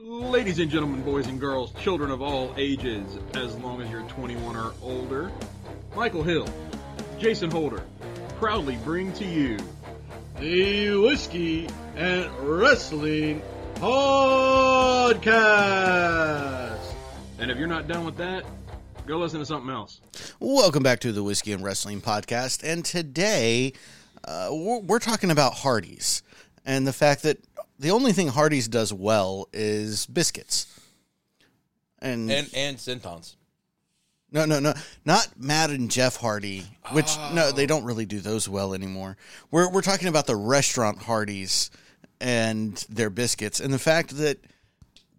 Ladies and gentlemen, boys and girls, children of all ages, as long as you're 21 or older, Michael Hill, Jason Holder, proudly bring to you the Whiskey and Wrestling Podcast. And if you're not done with that, go listen to something else. Welcome back to the Whiskey and Wrestling Podcast. And today, uh, we're, we're talking about Hardee's and the fact that the only thing Hardee's does well is biscuits. And, and and Centons. no, no, no, not Matt and Jeff Hardy, which no, they oh. don't really do those well anymore. We're we're talking about the restaurant Hardee's and their biscuits, and the fact that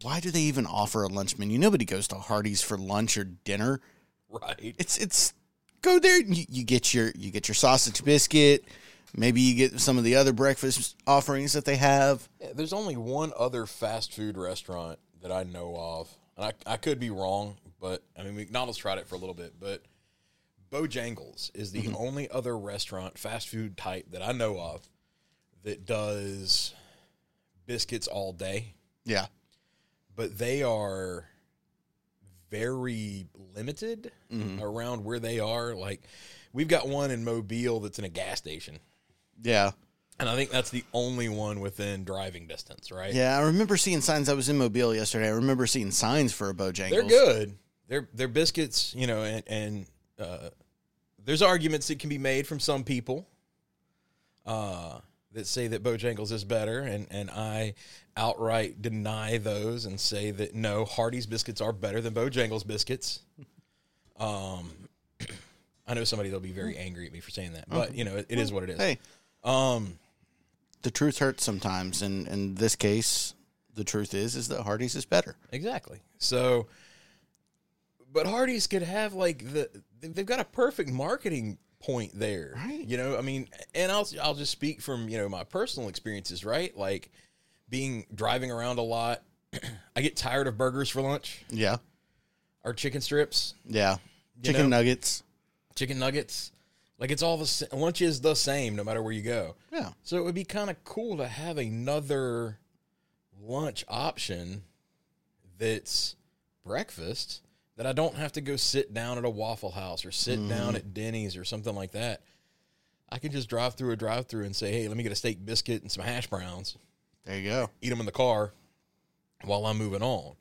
why do they even offer a lunch menu? Nobody goes to Hardee's for lunch or dinner. Right. It's it's go there. You, you get your you get your sausage biscuit. Maybe you get some of the other breakfast offerings that they have. Yeah, There's only one other fast food restaurant that I know of, and I, I could be wrong, but I mean McDonald's tried it for a little bit, but Bojangles is the only other restaurant fast food type that I know of that does biscuits all day, Yeah, but they are very limited Mm-hmm. around where they are. Like we've got one in Mobile that's in a gas station. Yeah, And I think that's the only one within driving distance, right? yeah. I remember seeing signs. I was in Mobile yesterday. I remember seeing signs for a Bojangles. They're good. They're they're biscuits, you know, and and uh, there's arguments that can be made from some people uh, that say that Bojangles is better, and and I outright deny those and say that no, Hardee's biscuits are better than Bojangles biscuits. Um, I know somebody that'll be very angry at me for saying that, but you know, it, it is what it is. Hey, Um, the truth hurts sometimes, and in this case, the truth is is that Hardee's is better. Exactly. So, but Hardee's could have like the they've got a perfect marketing point there, Right. You know, I mean, and I'll I'll just speak from you know my personal experiences, right? Like being driving around a lot. I get tired of burgers for lunch Yeah, or chicken strips, yeah. Chicken know? nuggets. chicken nuggets. Like it's all the sa- lunch is the same no matter where you go. Yeah, So it would be kind of cool to have another lunch option that's breakfast that I don't have to go sit down at a Waffle House or sit down at Denny's or something like that. I can just drive through a drive through and say, "Hey, let me get a steak biscuit and some hash browns. there you go. Eat them in the car while I'm moving on."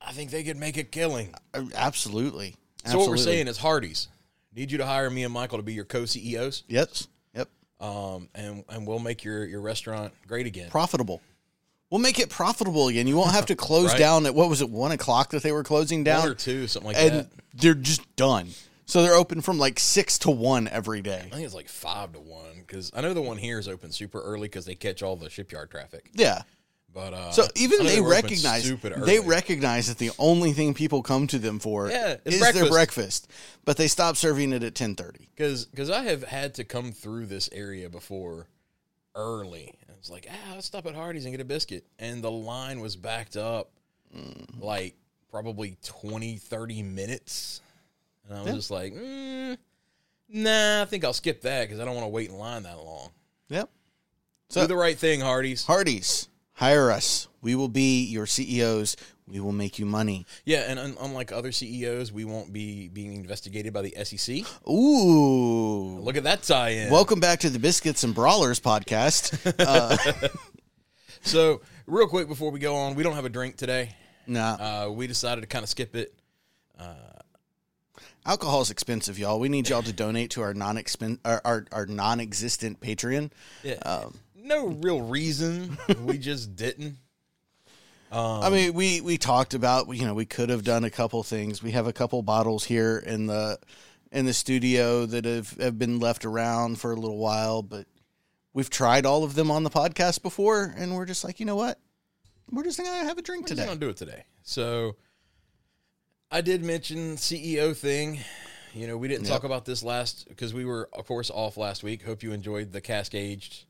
I think they could make a killing. Uh, Absolutely. So what we're saying is Hardee's. Need you to hire me and Michael to be your co-CEOs, Yes. Yep. um, and and we'll make your your restaurant great again. Profitable. We'll make it profitable again. You won't have to close Right. down at what was it one o'clock that they were closing down, one or two, something like and that. they're just done. So they're open from like six to one every day. I think it's like five to one because I know the one here is open super early because they catch all the shipyard traffic. Yeah. But uh, So even they recognize they recognize that the only thing people come to them for Yeah, is their breakfast. breakfast, but they stop serving it at ten thirty. because because I have had to come through this area before early. And It's like ah, let's stop at Hardee's and get a biscuit, and the line was backed up Mm. like probably 20, 30 minutes, and I was Yeah. just like, mm, nah, I think I'll skip that because I don't want to wait in line that long. Yep. Do the right thing, Hardee's. Hardee's, hire us. We will be your CEOs. We will make you money. Yeah, and un- unlike other CEOs, we won't be being investigated by the SEC. Ooh. Look at that tie-in. Welcome back to the Biscuits and Brawlers podcast. Uh, So, real quick before we go on, we don't have a drink today. nah, Uh, we decided to kind of skip it. alcohol is expensive, y'all. We need y'all to donate to our non our, our our non-existent Patreon. Yeah. Um, no real reason. we just didn't. I mean, we we talked about you know we could have done a couple things. We have a couple bottles here in the in the studio that have have been left around for a little while, but we've tried all of them on the podcast before, and we're just like, you know what, we're just gonna have a drink We're today. gonna do it today. So, I did mention CEO thing. You know, we didn't talk about this last because we were, of course, off last week. Hope you enjoyed the Cascaged.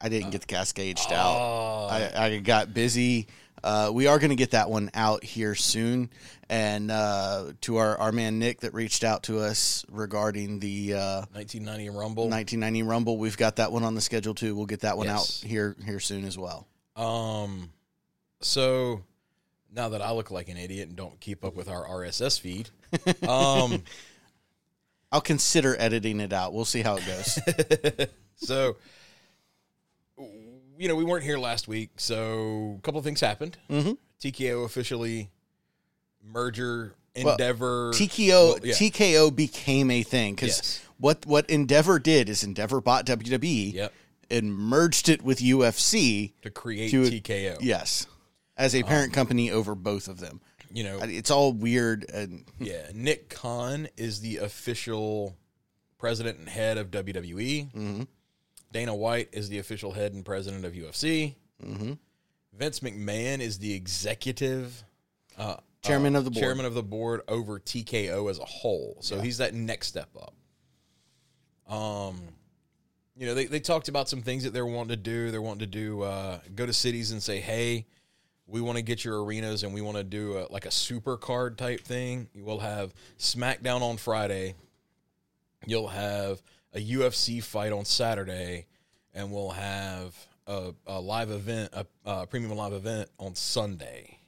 I didn't get the cascaged Oh. out. I, I got busy. Uh, we are going to get that one out here soon. And uh, to our, our man Nick that reached out to us regarding the uh, 1990 Rumble. 1990 Rumble, we've got that one on the schedule too. We'll get that one Yes. out here here soon as well. Um, so now that I look like an idiot and don't keep up with our RSS feed, um, I'll consider editing it out. We'll see how it goes. so you know we weren't here last week, so a couple of things happened. Mm-hmm. TKO officially merger Well, endeavor. TKO well, yeah. TKO became a thing because Yes. what what Endeavor did is Endeavor bought WWE Yep. and merged it with UFC. to create to- TKO. Yes, as a parent company over both of them. You know, It's all weird and Yeah, Nick Khan is the official president and head of WWE. Mm-hmm. Dana White is the official head and president of UFC. Mm-hmm. Vince McMahon is the executive uh, Chairman uh, of the board. chairman of the board over TKO as a whole. So he's that next step up. Um, you know, they, they talked about some things that they're wanting to do. They're wanting to do uh, go to cities and say, hey, we want to get your arenas and we want to do a, like a super card type thing. You will have SmackDown on Friday. You'll have a UFC fight on Saturday, and we'll have a, a live event, a, a premium live event on Sunday.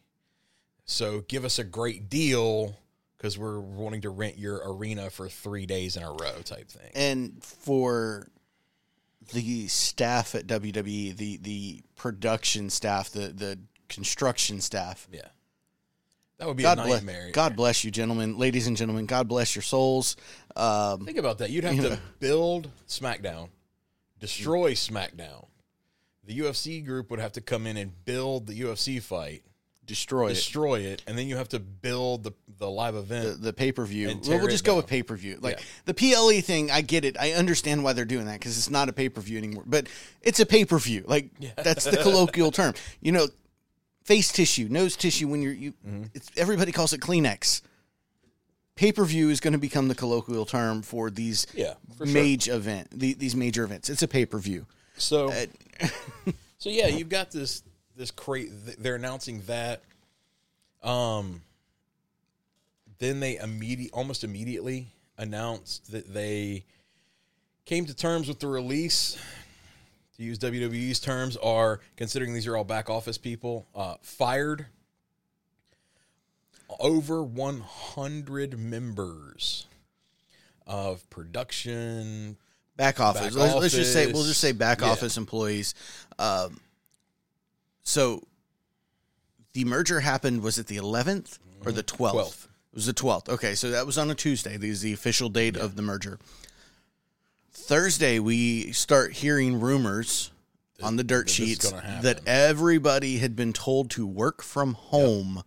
So give us a great deal because we're wanting to rent your arena for three days in a row, type thing. and for the staff at WWE, the the production staff, the the construction staff. Yeah, that would be God a bless, nightmare. God bless you, gentlemen, ladies and gentlemen. God bless your souls. Um, Think about that. You'd have to build SmackDown, destroy SmackDown. The UFC group would have to come in and build the UFC fight, destroy destroy it, and then you have to build the the live event. the pay per view. Well, we'll just go down. with pay per view. Like Yeah. the PLE thing, I get it. I understand why they're doing that because it's not a pay per view anymore. But it's a pay per view. Like that's the colloquial term. You know, face tissue, nose tissue. When you're you, Mm-hmm. it's everybody calls it Kleenex. Pay per view is going to become the colloquial term for these Yeah, for sure. major event. The, these major events. It's a pay per view. So, Uh, so yeah, you've got this this crate. They're announcing that. Um. Then they immediate, almost immediately announced that they came to terms with the release. To use WWE's terms, are considering these are all back office people uh, fired. Over 100 members of production, back office. Back let's, let's just say we'll just say back Yeah. office employees. Um, so the merger happened. Was it the 11th or the 12th? 12th. It was the 12th. Okay, so that was on a Tuesday. This is the official date of the merger. Thursday, we start hearing rumors on the dirt that sheets that everybody had been told to work from home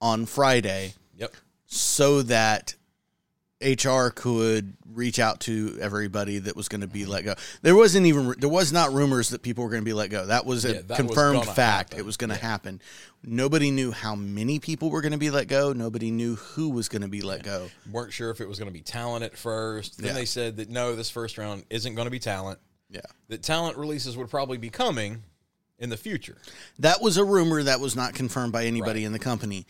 on Friday Yep. so that HR could reach out to everybody that was going to be let go. There wasn't even there was not rumors that people were going to be let go. That was a Yeah, that confirmed gonna fact. happen. It was going to happen. Nobody knew how many people were going to be let go. Nobody knew who was going to be let go. weren't sure if it was going to be talent at first. Then Yeah. they said that no, this first round isn't going to be talent. Yeah. That talent releases would probably be coming in the future. That was a rumor that was not confirmed by anybody Right. in the company.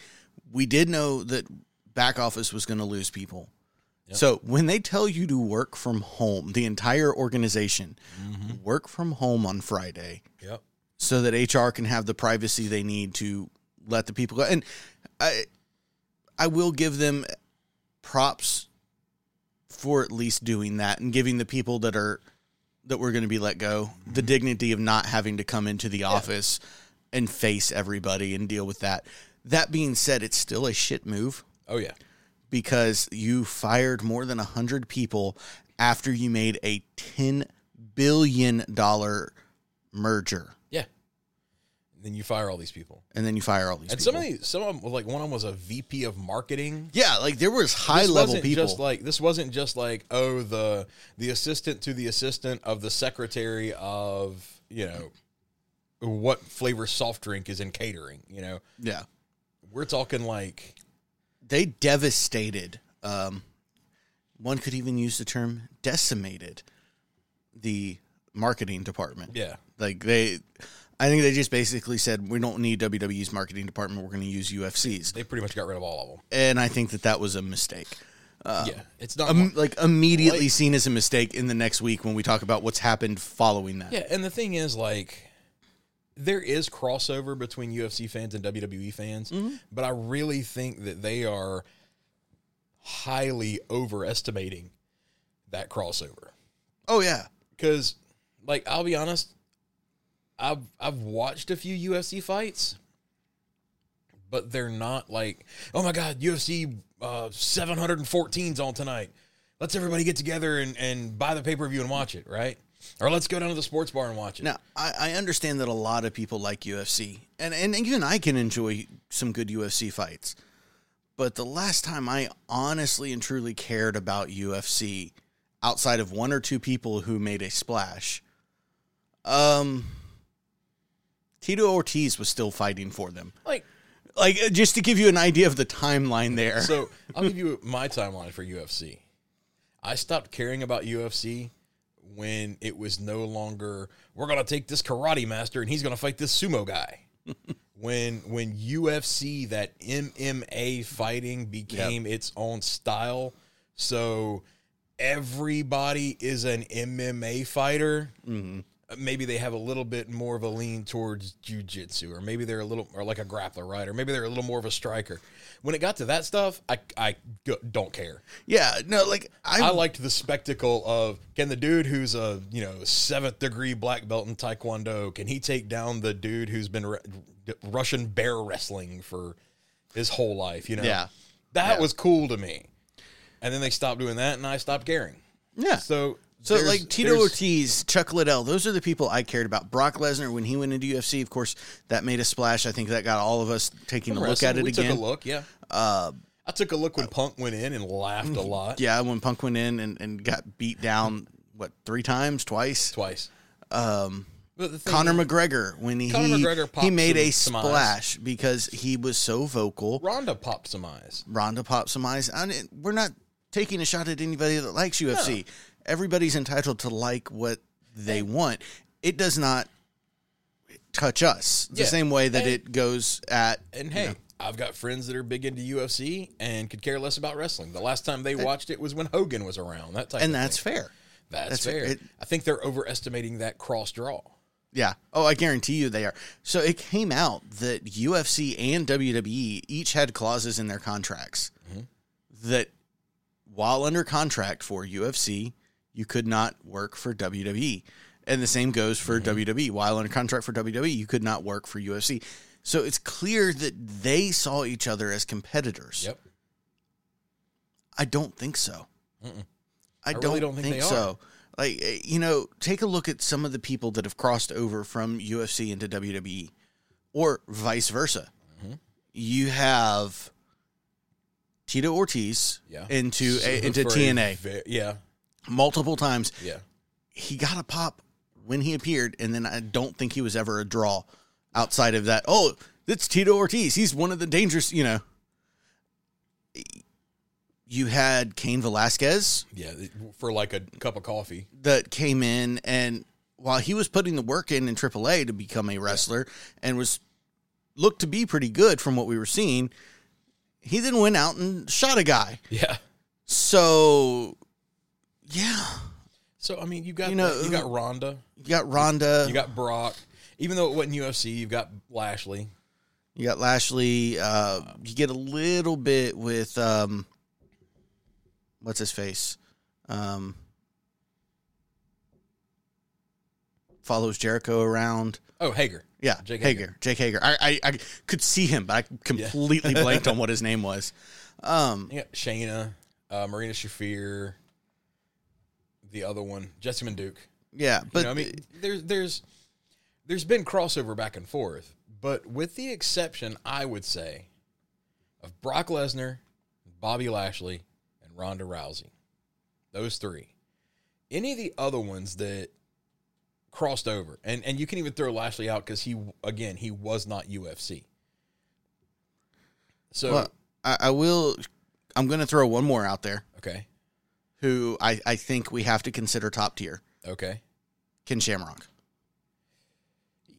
We did know that back office was going to lose people. So when they tell you to work from home, the entire organization Mm-hmm. work from home on Friday Yep. so that HR can have the privacy they need to let the people go. And I I will give them props for at least doing that and giving the people that are that were going to be let go the Mm-hmm. dignity of not having to come into the office and face everybody and deal with that. That being said, it's still a shit move Oh yeah. Because you fired more than 100 people after you made a 10 billion dollar merger Yeah. Then you fire all these people. and then you fire all these And people. some of these, some of them, like one of them was a VP of marketing. yeah, like there was high This level people. Just like this wasn't just like oh the the assistant to the assistant of the secretary of you know what flavor soft drink is in catering. You know, yeah, we're talking like they devastated. Um, one could even use the term decimated the marketing department. yeah. Like they, I think they just basically said we don't need WWE's marketing department. We're going to use UFC's, They pretty much got rid of all of them. and I think that that was a mistake. yeah, it's not. Um, like immediately Like- seen as a mistake in the next week when we talk about what's happened following that. yeah, and the thing is, like, there is crossover between UFC fans and WWE fans, but I really think that they are highly overestimating that crossover. Oh yeah. Because, like, I'll be honest, I've I've watched a few UFC fights, but they're not like, oh my god, UFC uh, 714's on tonight. Let's everybody get together and, and buy the pay per view and watch it, right? Or let's go down to the sports bar and watch it. Now, I, I understand that a lot of people like UFC, and, and even I can enjoy some good UFC fights. But the last time I honestly and truly cared about UFC, outside of one or two people who made a splash, um, Tito Ortiz was still fighting for them. Like, Like, uh, just to give you an idea of the timeline there. so I'll give you my timeline for UFC. I stopped caring about UFC when it was no longer we're gonna take this karate master and he's gonna fight this sumo guy. when when UFC that MMA fighting became its own style, so everybody is an MMA fighter. Mm-hmm. Maybe they have a little bit more of a lean towards jujitsu, or maybe they're a little, or like a grappler, right? Or maybe they're a little more of a striker. When it got to that stuff, I I don't care. yeah, no, like, I, I liked the spectacle of can the dude who's a you know seventh degree black belt in taekwondo can he take down the dude who's been Ru- Russian bear wrestling for his whole life? You know, Yeah. that Yeah. was cool to me. And then they stopped doing that, and I stopped caring. yeah. So So there's- like Tito Ortiz, Chuck Liddell, those are the people I cared about. Brock Lesnar when he went into UFC, of course, that made a splash. I think that got all of us taking a look at it we again. took a look, yeah. Uh, I took a look when Punk went in and laughed a lot. Yeah, when Punk went in and, and got beat down, what three times, twice? twice. Um, but the thing Conor is, McGregor when he Conor McGregor he made a some- eyes. splash because he was so vocal. Ronda popped some eyes. Ronda popped some eyes. I mean, we're not taking a shot at anybody that likes UFC. Everybody's entitled to like what they want. It does not touch us the Yeah. same way that And- it goes at And hey, I've got friends that are big into UFC and could care less about wrestling. The last time they watched it was when Hogan was around. That type and of that's thing. fair. that's, that's fair. it- I think they're overestimating that cross draw. Yeah. Oh, I guarantee you they are. So it came out that UFC and WWE each had clauses in their contracts mm-hmm. that while under contract for UFC, you could not work for WWE. And the same goes for WWE. While under contract for WWE, you could not work for UFC. So it's clear that they saw each other as competitors. Yep. I don't think so. I, don't, really don't think think, they are. so. Like eh, you know, take a look at some of the people that have crossed over from UFC into WWE, or vice versa. Mm-hmm. You have Tito Ortiz Yeah. into a, into a TNA ve- yeah. Multiple times. Yeah. He got a pop when he appeared, and then I don't think he was ever a draw outside of that. Oh, that's Tito Ortiz. He's one of the dangerous. You know. You had Cain Velasquez Yeah. For like a cup of coffee. that came in and while he was putting the work in in AAA to become a wrestler and was looked to be pretty good from what we were seeing, he then went out and shot a guy. Yeah. So, yeah, So I mean, you got You know, you got Ronda, you got Ronda, you got Brock. Even though it wasn't UFC, you've got Lashley. you got Lashley. Uh, you get a little bit with um, what's his face, um, follows Jericho around. Oh, Hager. Yeah, Jake Hager. Hager. Jake Hager. I, I I could see him, but I completely blanked on what his name was. Um, got Shayna, uh, Marina Shafir, the other one, Jessamyn Duke. yeah, But you know, I mean, there's there's there's been crossover back and forth, but with the exception, I would say, of Brock Lesnar, Bobby Lashley, and Ronda Rousey, those three. Any of the other ones that crossed over, and and you can even throw Lashley out because he again he was not UFC. So well, I, I will. I'm going to throw one more out there, okay, who I I think we have to consider top tier. okay, Ken Shamrock.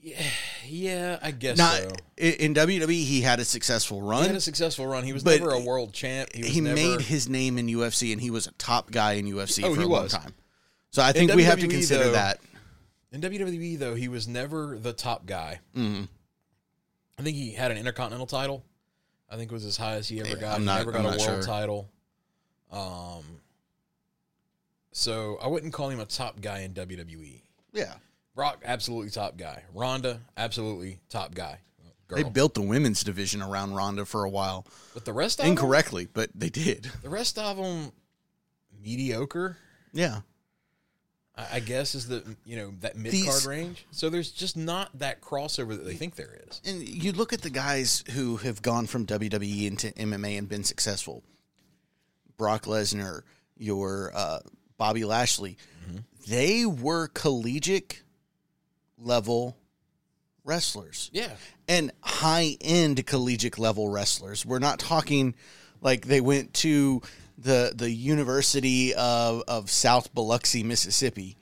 yeah, yeah, I guess Not so. in, in WWE, he had a successful He run. had a successful run. He was never a world champ. He, was he never, made his name in UFC, and he was a top guy in UFC Oh, for he a long time. So I think we have to consider though- that. In WWE, though, he was never the top guy. Mhm. I think he had an intercontinental title. I think it was as high as he ever Yeah, got. I'm he never got I'm a world sure. title. Um, so I wouldn't call him a top guy in WWE. Yeah. Brock, absolutely top guy. Ronda, absolutely top guy. Girl. They built the women's division around Ronda for a while. but the rest of them, Incorrectly, but they did. the rest of them, mediocre. Yeah. I I guess is the you know that mid card range. So there's just not that crossover that they think there is. And you look at the guys who have gone from WWE into MMA and been successful. Brock Lesnar, your uh, Bobby Lashley, they were collegiate level wrestlers Yeah, and high end collegiate level wrestlers. We're not talking like they went to the the University of, of South Biloxi, Mississippi.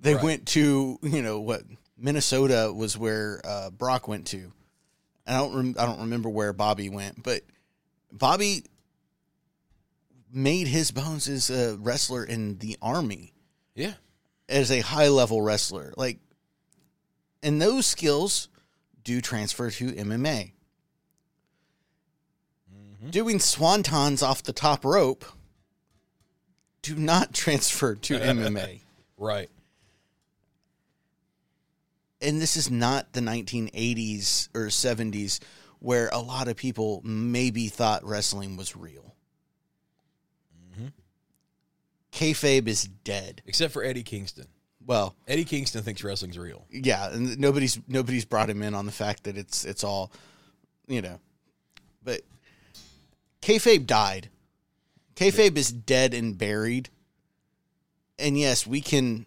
They Right. went to you know what Minnesota was where uh, Brock went to. I don't rem- I don't remember where Bobby went, but Bobby made his bones as a wrestler in the army yeah. as a high level wrestler. Like, and those skills do transfer to MMA. Mm-hmm. Doing swantons off the top rope do not transfer to MMA. Right. And this is not the 1980s or 70s where a lot of people maybe thought wrestling was real. Kayfabe is dead. Except for Eddie Kingston. Well, Eddie Kingston thinks wrestling's real. yeah, and nobody's nobody's brought him in on the fact that it's it's all, you know, but kayfabe died. Kayfabe is dead and buried, and yes, we can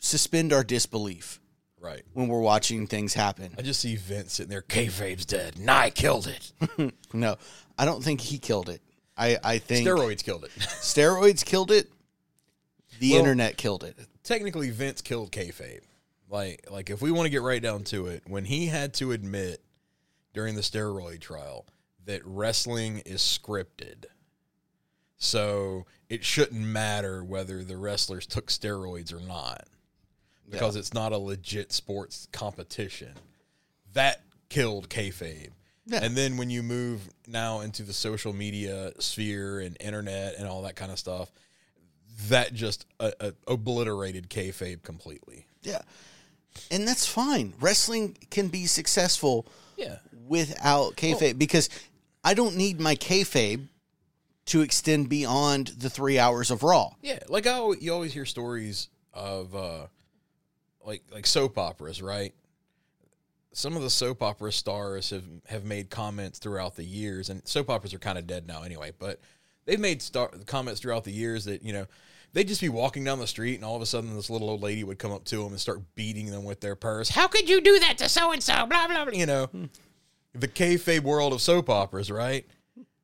suspend our disbelief Right. when we're watching things happen. I just see Vince sitting there. Kayfabe's dead. Nye killed it. No, I don't think he killed it. I I think Steroids killed it. steroids killed it. The Well- internet killed it. Technically, Vince killed kayfabe. Like, like if we want to get right down to it, when he had to admit during the steroid trial that wrestling is scripted, so it shouldn't matter whether the wrestlers took steroids or not, because it's not a legit sports competition. That killed kayfabe. Yeah. And then when you move now into the social media sphere and internet and all that kind of stuff, that just uh, uh, obliterated kayfabe completely. Yeah, and that's fine. Wrestling can be successful Yeah. without kayfabe because I don't need my kayfabe to extend beyond the three hours of Raw. Yeah, like I, you always hear stories of uh, like like soap operas, right? Some of the soap opera stars have have made comments throughout the years, and soap operas are kind of dead now anyway. But they've made star- comments throughout the years that you know they'd just be walking down the street, and all of a sudden this little old lady would come up to them and start beating them with their purse. How could you do that to so and so? Blah blah blah. You know, hmm. the kayfabe world of soap operas, right?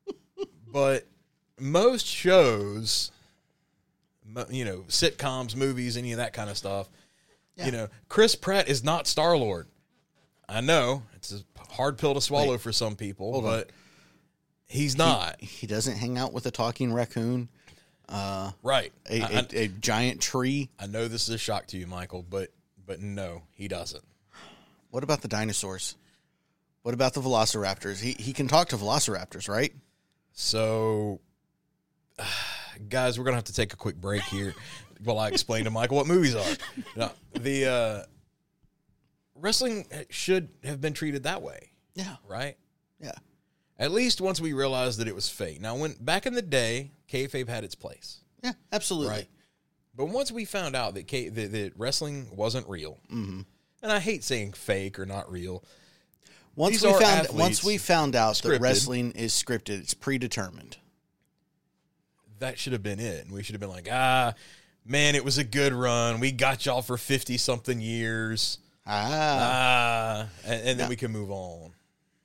but most shows you know, sitcoms, movies, any of that kind of stuff. You know, Chris Pratt is not Star Lord. I know it's a hard pill to swallow for some people, but he's not. He doesn't hang out with a talking raccoon, right. a, I, a, a giant tree. I know this is a shock to you, Michael, but but no, he doesn't. What about the dinosaurs? What about the velociraptors? He he can talk to velociraptors, right? So, guys, we're gonna have to take a quick break here while I explain to Michael what movies are. Now, the uh, wrestling should have been treated that way, Yeah, right? yeah, At least once we realized that it was fake. Now, when back in the day, kayfabe had its place, yeah, absolutely. right? But once we found out that K, that, that wrestling wasn't real, and I hate saying fake or not real, Once These we found athletes, once we found out scripted. that wrestling is scripted, it's predetermined. that should have been it. And we should have been like, ah, man, it was a good run. We got y'all for fifty something years. Ah, Ah, and, and then we can move on.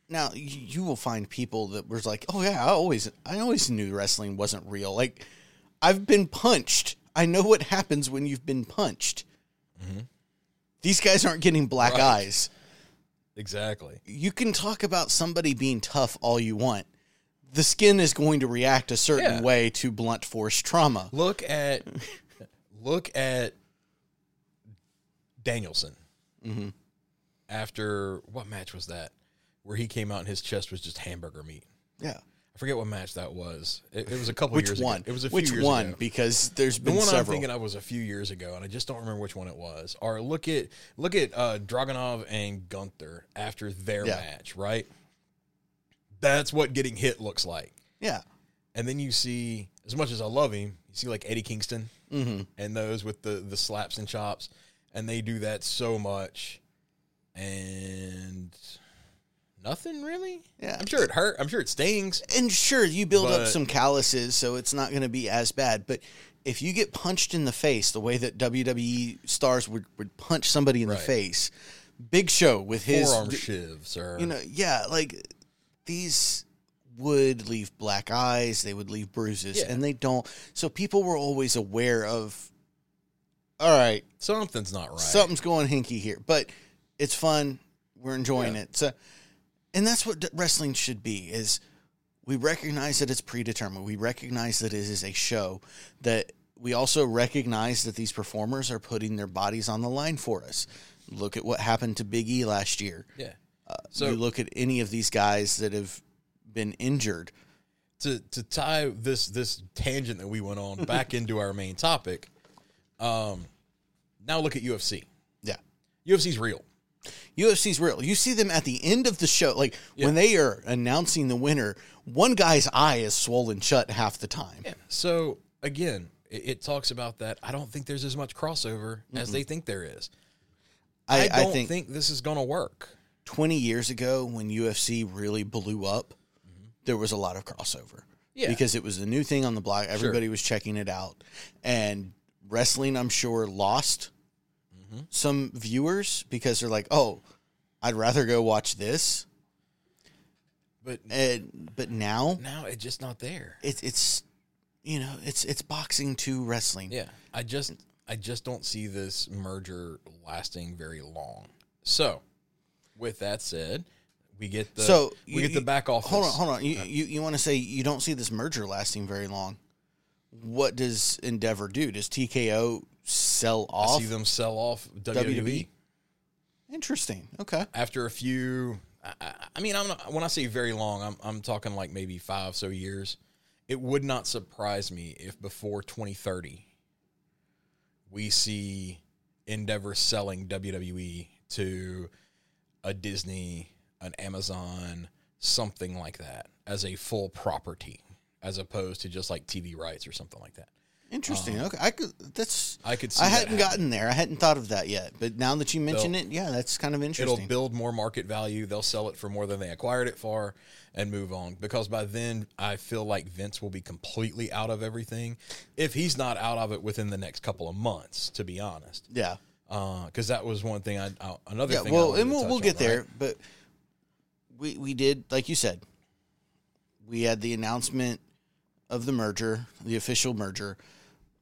now you, you will find people that was like, "Oh yeah, I always I always knew wrestling wasn't real." Like I've been punched. I know what happens when you've been punched. These guys aren't getting black Mm-hmm. Right. eyes. Exactly. You can talk about somebody being tough all you want. The skin is going to react a certain Yeah. way to blunt force trauma. Look at look at Danielson. After what match was that? Where he came out and his chest was just hamburger meat. Yeah. I forget what match that was. It, it was a couple Which years one? ago. It was a few Which years one? ago. Because there's The been one I'm thinking of was a few years ago, and I just don't remember which one it was. Or look at look at uh, Dragunov and Gunther after their Yeah. match, right? That's what getting hit looks like. yeah. And then you see, as much as I love him, you see like Eddie Kingston Mm-hmm. and those with the the slaps and chops, and they do that so much, and nothing really. Yeah. I'm sure it hurt. I'm sure it stings. And sure, you build up some calluses, so it's not going to be as bad. But if you get punched in the face the way that WWE stars would, would punch somebody in Right. the face, Big Show with his, Forearm shivs or you know, yeah, like these would leave black eyes, they would leave bruises, Yeah. and they don't. So people were always aware of, all right, something's not right. something's going hinky here, but it's fun. We're enjoying Yeah. it. So, and that's what wrestling should be: is we recognize that it's predetermined. We recognize that it is a show. That we also recognize that these performers are putting their bodies on the line for us. Look at what happened to Big E last year. yeah. So So you look at any of these guys that have been injured. to to tie this this tangent that we went on back into our main topic, um, now look at UFC. Yeah. UFC's real. UFC's real. You see them at the end of the show, like Yeah. when they are announcing the winner. One guy's eye is swollen shut half the time. Yeah. So again, it, it talks about that. I don't think there's as much crossover as they think there is. I, I, I don't think, think, this is going to work. 20 years ago when UFC really blew up, there was a lot of crossover. Yeah. Because it was a new thing on the block. Everybody was checking it out. And wrestling, I'm sure, lost Mm-hmm. some viewers because they're like, oh, I'd rather go watch this. But And, but now now it's just not there. it, it's, you know, it's it's boxing to wrestling. Yeah, I just I just don't see this merger lasting very long. So, with that said, we get the so we you- get the back office. Hold on, hold on. You you, you want to say you don't see this merger lasting very long? What does Endeavor do? Does TKO sell I off? see them sell off WWE, WWE? Interesting. Okay. after a few. I, I- I mean, I'm not, when I say very long, I'm I'm talking like maybe five so years. It would not surprise me if before 2030 we see Endeavor selling WWE to a Disney, an Amazon, something like that as a full property, as opposed to just like TV rights or something like that. Interesting. Um, okay. I could. That's. I could see I hadn't gotten there. I hadn't thought of that yet. But now that you mention They'll- it, yeah, that's kind of interesting. It'll build more market value. They'll sell it for more than they acquired it for and move on. Because by then, I feel like Vince will be completely out of everything. If he's not out of it within the next couple of months, to be honest. yeah. Uh, because that was one thing. I, I another Yeah. thing. Well, and we'll, we'll on, get there. right? But we we did like you said. We had the announcement of the merger, the official merger.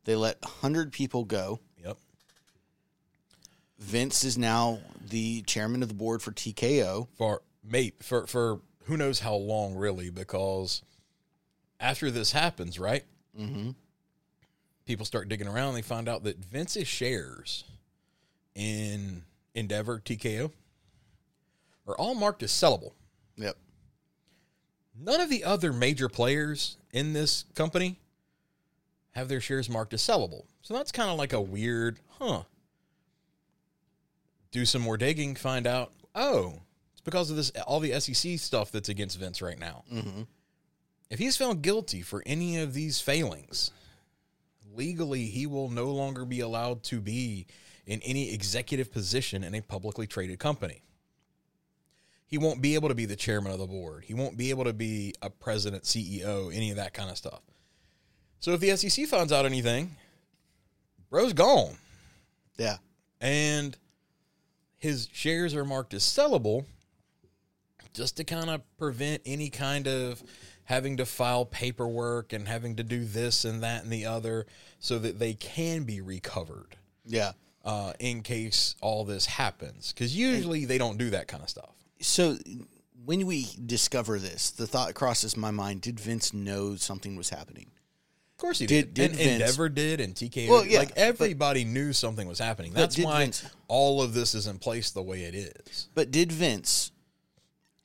They let hundred people go. Yep. Vince is now the chairman of the board for TKO. For mate for for who knows how long really because after this happens, right? Mm-hmm. People start digging around. They find out that Vince's shares in Endeavor TKO are all marked as sellable. Yep. None of the other major players in this company have their shares marked as sellable. So that's kind of like a weird, huh? Do some more digging, find out, oh, it's because of this all the SEC stuff that's against Vince right now. Mm-hmm. If he's found guilty for any of these failings, legally he will no longer be allowed to be in any executive position in a publicly traded company. He won't be able to be the chairman of the board. He won't be able to be a president, CEO, any of that kind of stuff. So if the SEC finds out anything, bro's gone. Yeah. And his shares are marked as sellable just to kind of prevent any kind of having to file paperwork and having to do this and that and the other so that they can be recovered Yeah. uh, in case all this happens. Because usually they don't do that kind of stuff. So when we discover this, the thought crosses my mind: Did Vince know something was happening? Of course he Did- did. did and Vince- Endeavor did, and TKO. Well, yeah, like everybody knew something was happening. That's why Vince- all of this is in place the way it is. But did Vince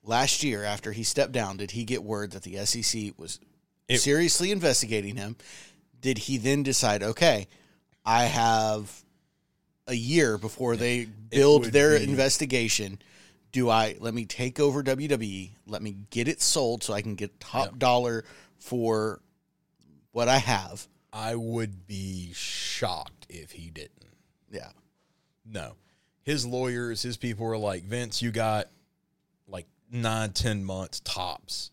last year after he stepped down, did he get word that the SEC was It- seriously investigating him? Did he then decide, okay, I have a year before they build their be- investigation? Do I let me take over WWE? Let me get it sold so I can get top dollar for what I have. I would be shocked if he didn't. Yeah. No. His lawyers, his people were like, Vince, you got like nine, ten months tops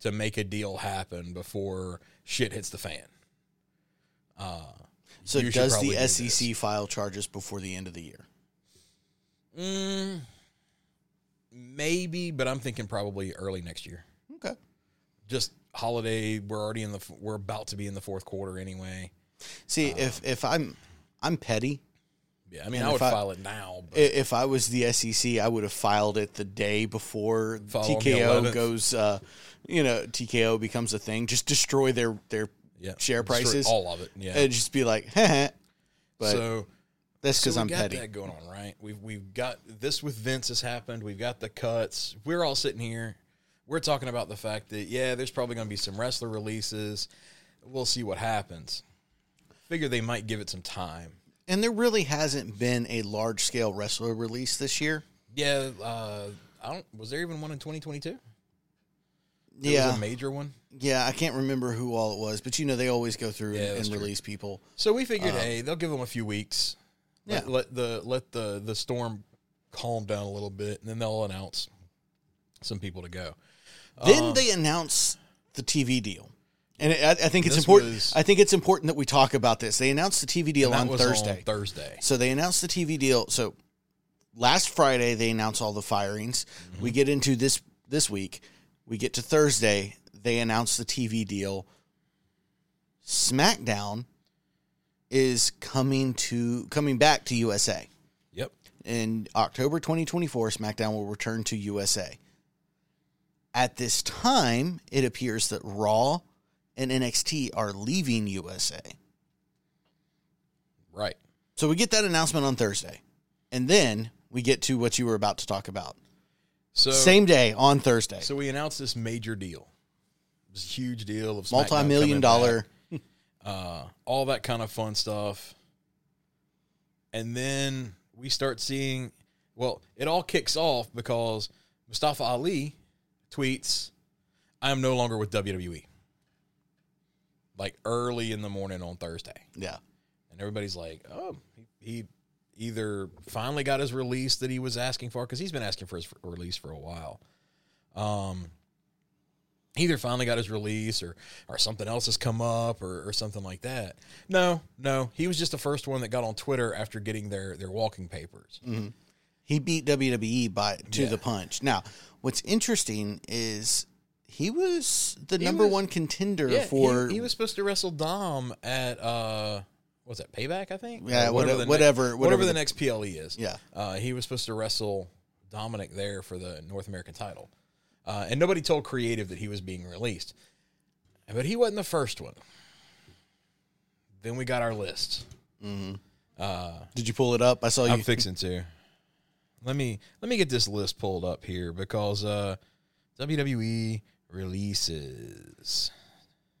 to make a deal happen before shit hits the fan. Uh, So does the SEC file charges before the end of the year? mm, maybe, but I'm thinking probably early next year. Okay. Just holiday. We're already in the. We're about to be in the fourth quarter anyway. See, if if I'm I'm petty, Yeah, I mean, I would I- file it now. But If I was the SEC, I would have filed it the day before TKO goes. Uh, you know, TKO becomes a thing. Just destroy their their yeah, share destroy prices. all of it. Yeah. and just be like, Heh but so that's because so I'm got petty. that going on, right? We've we've got this with Vince has happened. We've got the cuts. We're all sitting here. We're talking about the fact that yeah, there's probably going to be some wrestler releases. We'll see what happens. Figure they might give it some time. And there really hasn't been a large scale wrestler release this year. Yeah, uh, I don't. Was there even one in 2022? There yeah, was a major one. yeah, I can't remember who all it was, but you know they always go through Yeah, and, and release people. So we figured, hey, they'll give them a few weeks. Let, Yeah. let the let the the storm calm down a little bit, and then they'll announce some people to go. Then Uh, they announce the TV deal, and I, I think it's important. was- I think it's important that we talk about this. They announced the TV deal on Thursday. Thursday. So they announced the TV deal. So last Friday they announced all the firings. Mm-hmm. We get into this this week. We get to Thursday. They announce the TV deal. SmackDown is coming to coming back to USA Yep. in October 2024. SmackDown will return to USA. At this time, it appears that Raw and NXT are leaving USA. Right. So we get that announcement on Thursday. And then we get to what you were about to talk about. So Same day on Thursday. So we announced this major deal. This huge deal of Multi million coming dollar. back, uh, all that kind of fun stuff. And then we start seeing. Well, it all kicks off because Mustafa Ali tweets, "I am no longer with WWE." Like early in the morning on Thursday. Yeah. and everybody's like, "Oh, he, he either finally got his release that he was asking for because he's been asking for his release for a while. Um, either finally got his release or or something else has come up or, or something like that. No, no, he was just the first one that got on Twitter after getting their their walking papers. He beat WWE by to Yeah. the punch. Now, what's interesting is he was the number was- one contender Yeah, for he, he was supposed to wrestle Dom at uh, what's that payback? I think. Yeah, Or whatever- the whatever- next, whatever the, the- next PLE is. Yeah. uh, he was supposed to wrestle Dominic there for the North American title, uh, and nobody told Creative that he was being released, but he wasn't the first one. Then we got our list. Did you pull it up? I saw you I'm fixing to. Let me let me get this list pulled up here because uh, WWE releases.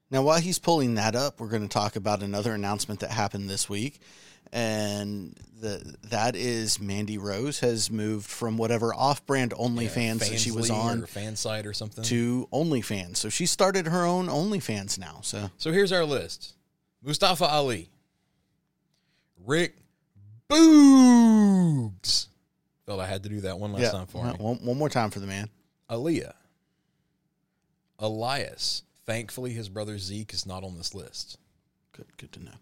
Now, while he's pulling that up, we're going to talk about another announcement that happened this week, and the that is Mandy Rose has moved from whatever off-brand OnlyFans that she was on or fan site or something. to OnlyFans. So she started her own OnlyFans now. So So here's our list: Mustafa Ali, Rick Boogs. Felt I had to do that one last yeah, time for one, me. one- one more time for the man. Aliyah, Elias. Thankfully, his brother Zeke is not on this list. Good, good to know.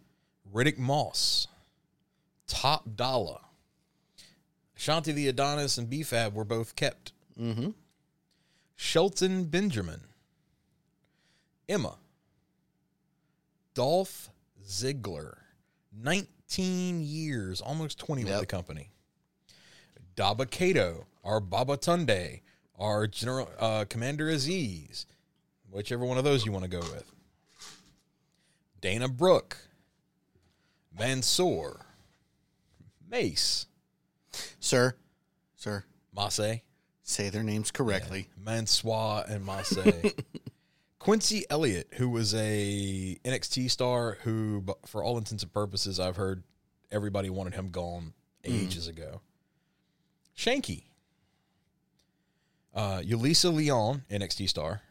Riddick Moss, Top Dolla, Shanti the Adonis, and B-Fab were both kept. Mm-hmm. Shelton Benjamin, Emma, Dolph Ziggler, 19 years, almost 20 with the company. Daba Kato, our Babatunde, our General uh, Commander Aziz, whichever one of those you want to go with. Dana Brooke, Mansoor, Mace, Sir, sir, Masse, say their names correctly. Mansoir, and Masse. Quincy Elliott, who was a NXT star, who, for all intents and purposes, I've heard everybody wanted him gone ages ago. Shanky, uh, Yulisa Leon, NXT star,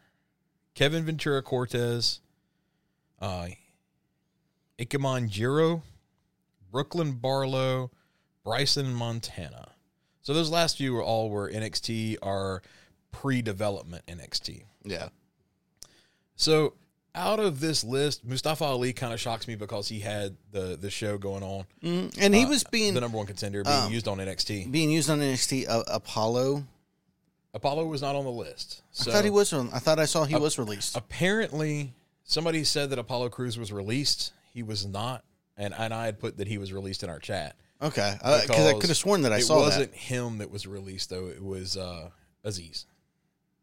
Kevin Ventura Cortez, uh, Ikemen Jiro, Brooklyn Barlow, Bryson Montana. So those last few were all were NXT are pre-development NXT. Yeah. So out of this list, Mustafa Ali kind of shocks me because he had the the show going on, Mm, and he Uh, was being the number one contender being um, used on NXT. being used on NXT. Uh, Apollo. Apollo was not on the list. So I thought he was. On, I thought I saw he was released. apparently somebody said that Apollo Crews was released. He was not, and and I had put that he was released in our chat. Okay, because I could have sworn that I saw it wasn't him that was released though. It was uh, Aziz.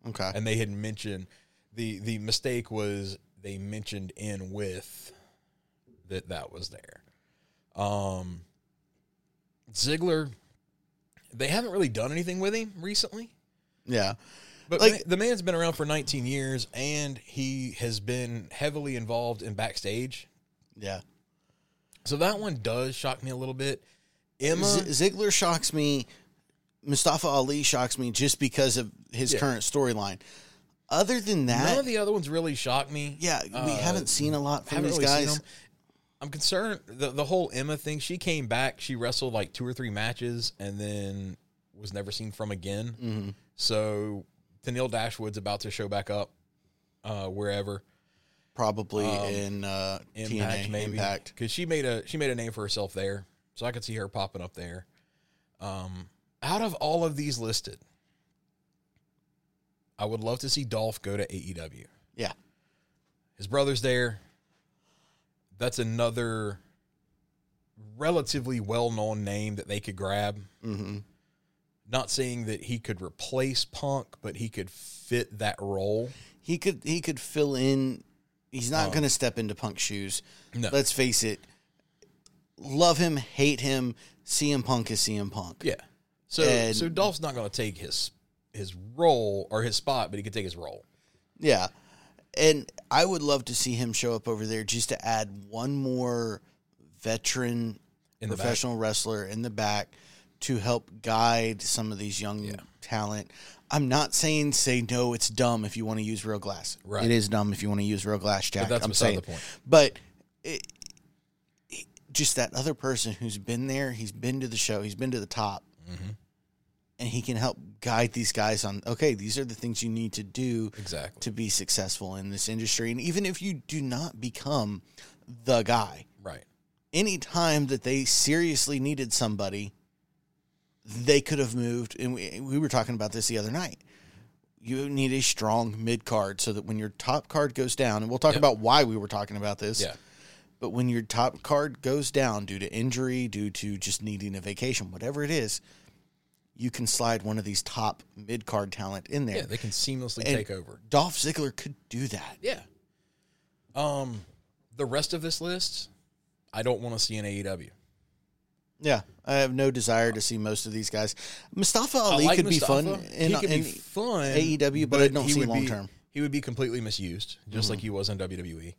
Okay. and they had mentioned the the mistake was they mentioned in with that that was there. Um, Ziggler, they haven't really done anything with him recently. Yeah. But Like- the man's been around for 19 years, and he has been heavily involved in backstage. Yeah. So that one does shock me a little bit. Emma, Z- Ziggler shocks me. Mustafa Ali shocks me just because of his Yeah. current storyline. Other than that, none of the other ones really shock me. yeah, we Uh, haven't seen a lot from these really guys. I'm concerned the the whole Emma thing. She came back. She wrestled like two or three matches, and then was never seen from again. hmm So Tenille Dashwood's about to show back up uh, wherever Probably Um, in uh, Impact TNA maybe because she made a she made a name for herself there. So I could see her popping up there. Um, out of all of these listed, I would love to see Dolph go to AEW. Yeah. His brother's there. That's another relatively well known name that they could grab. hmm Not saying that he could replace Punk, but he could fit that role. He could he could fill in. He's not Um, going to step into Punk's shoes. No. Let's face it. Love him, hate him. CM Punk is CM Punk. Yeah. So And- so Dolph's not going to take his his role or his spot, but he could take his role. Yeah. And I would love to see him show up over there just to add one more veteran the back. professional wrestler in the back to help guide some of these young Yeah. talent. I'm not saying say no, it's dumb if you want to use real glass. Right. It is dumb if you want to use real glass, Jack. that's I'm beside saying. the point. But it- just that other person who's been there, he's been to the show, he's been to the top, Mm-hmm. and he can help guide these guys on. Okay, these are the things you need to do Exactly. to be successful in this industry. And even if you do not become the guy, Right. Any time that they seriously needed somebody, they could have moved. And we, we were talking about this the other night. You need a strong mid card so that when your top card goes down, and we'll talk Yep. about why we were talking about this. Yeah. But when your top card goes down due to injury, due to just needing a vacation, whatever it is, you can slide one of these top mid card talent in there. Yeah, they can seamlessly And take over. Dolph Ziggler could do that. Yeah. Um, the rest of this list, I don't want to see in AEW. Yeah, I have no desire to see most of these guys. Mustafa Ali like could be fun in, he could in be fun AEW, but I don't he see would long be- term. He would be completely misused, just Mm-hmm. like he was in WWE.